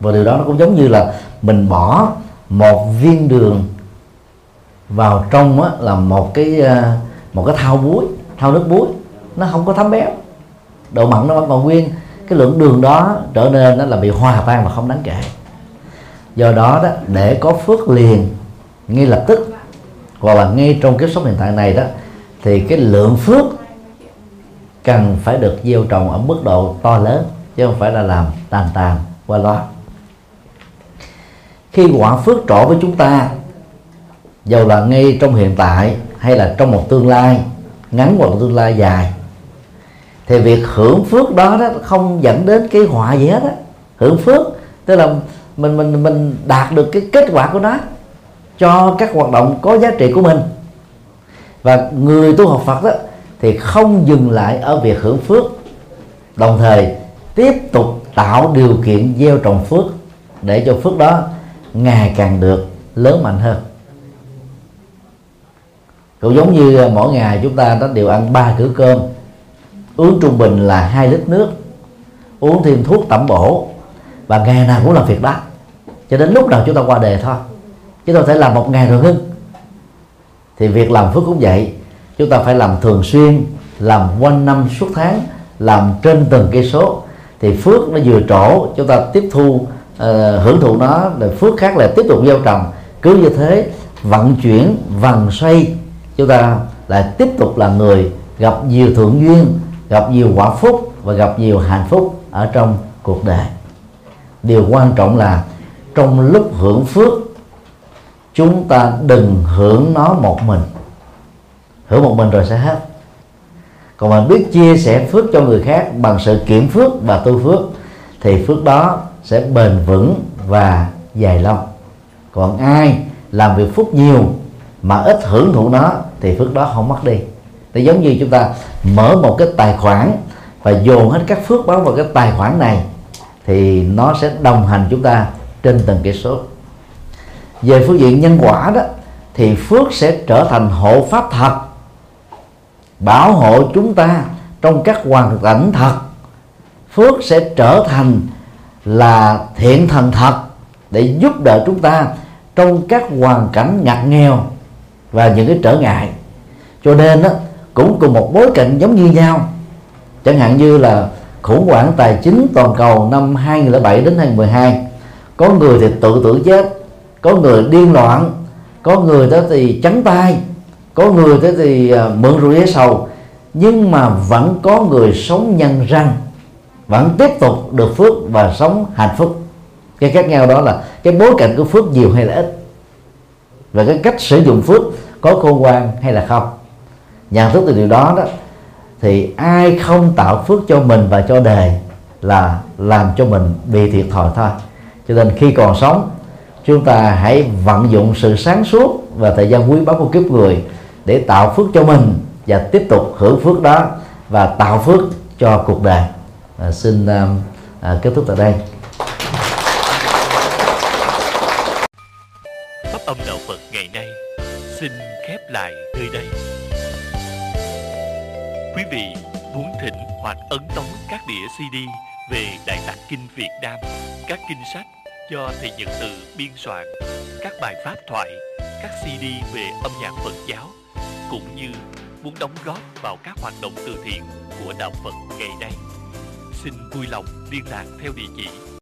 B: Và điều đó nó cũng giống như là mình bỏ một viên đường vào trong á, là một cái ờ, một cái thau muối thau nước muối nó không có thấm béo. Độ mặn nó vẫn còn nguyên. Cái lượng đường đó trở nên nó là bị hòa tan và không đáng kể. Do đó đó để có phước liền ngay lập tức. Hoặc là ngay trong kiếp sống hiện tại này đó thì cái lượng phước cần phải được gieo trồng ở mức độ to lớn, chứ không phải là làm tàn tàn qua loa. Khi quả phước trổ với chúng ta, dầu là ngay trong hiện tại hay là trong một tương lai, ngắn hoặc là tương lai dài, thì việc hưởng phước đó đó không dẫn đến cái họa gì hết á. Hưởng phước, tức là mình mình mình đạt được cái kết quả của nó cho các hoạt động có giá trị của mình và người tu học Phật đó thì không dừng lại ở việc hưởng phước, đồng thời tiếp tục tạo điều kiện gieo trồng phước để cho phước đó ngày càng được lớn mạnh hơn. Cũng giống như mỗi ngày chúng ta nó đều ăn ba bữa cơm, uống trung bình là hai lít nước, uống thêm thuốc tẩm bổ và ngày nào cũng làm việc đó. Cho đến lúc nào chúng ta qua đề thôi chúng ta thể làm một ngày rồi ngưng thì việc làm phước cũng vậy. Chúng ta phải làm thường xuyên làm quanh năm suốt tháng làm trên từng cây số. Thì phước nó vừa trổ chúng ta tiếp thu uh, hưởng thụ nó rồi phước khác là tiếp tục gieo trồng. Cứ như thế vận chuyển vần xoay chúng ta lại tiếp tục là người gặp nhiều thượng duyên gặp nhiều quả phúc và gặp nhiều hạnh phúc ở trong cuộc đời. Điều quan trọng là trong lúc hưởng phước chúng ta đừng hưởng nó một mình. Hưởng một mình rồi sẽ hết. Còn mình biết chia sẻ phước cho người khác bằng sự kiểm phước và tu phước, thì phước đó sẽ bền vững và dài lâu. Còn ai làm việc phúc nhiều mà ít hưởng thụ nó, thì phước đó không mất đi. Để giống như chúng ta mở một cái tài khoản và dồn hết các phước báo vào cái tài khoản này, thì nó sẽ đồng hành chúng ta trên từng cái số về phương diện nhân quả đó thì phước sẽ trở thành hộ pháp thật bảo hộ chúng ta trong các hoàn cảnh thật. Phước sẽ trở thành là thiện thần thật để giúp đỡ chúng ta trong các hoàn cảnh ngặt nghèo và những cái trở ngại. Cho nên đó, cũng cùng một bối cảnh giống như nhau. Chẳng hạn như là khủng hoảng tài chính toàn cầu năm 2007 đến 2012 có người thì tự tử chết có người điên loạn, có người đó thì trắng tay, có người đó thì à, mượn rượu giấy sầu. Nhưng mà vẫn có người sống nhân răng, vẫn tiếp tục được phước và sống hạnh phúc. Cái khác nhau đó là cái bối cảnh của phước nhiều hay là ít, và cái cách sử dụng phước có khôn ngoan hay là không. Nhận thức từ điều đó đó, thì ai không tạo phước cho mình và cho đời là làm cho mình bị thiệt thòi thôi. Cho nên khi còn sống chúng ta hãy vận dụng sự sáng suốt và thời gian quý báu của kiếp người để tạo phước cho mình và tiếp tục hưởng phước đó và tạo phước cho cuộc đời. À, xin à, à, kết thúc tại đây.
G: Pháp âm đạo Phật ngày nay xin khép lại nơi đây. Quý vị muốn thỉnh hoặc ấn tống các đĩa CD về Đại Tạng Kinh Việt Nam, các kinh sách do Thầy Nhật Từ biên soạn, các bài pháp thoại, các CD về âm nhạc Phật giáo, cũng như muốn đóng góp vào các hoạt động từ thiện của Đạo Phật ngày nay. Xin vui lòng liên lạc theo địa chỉ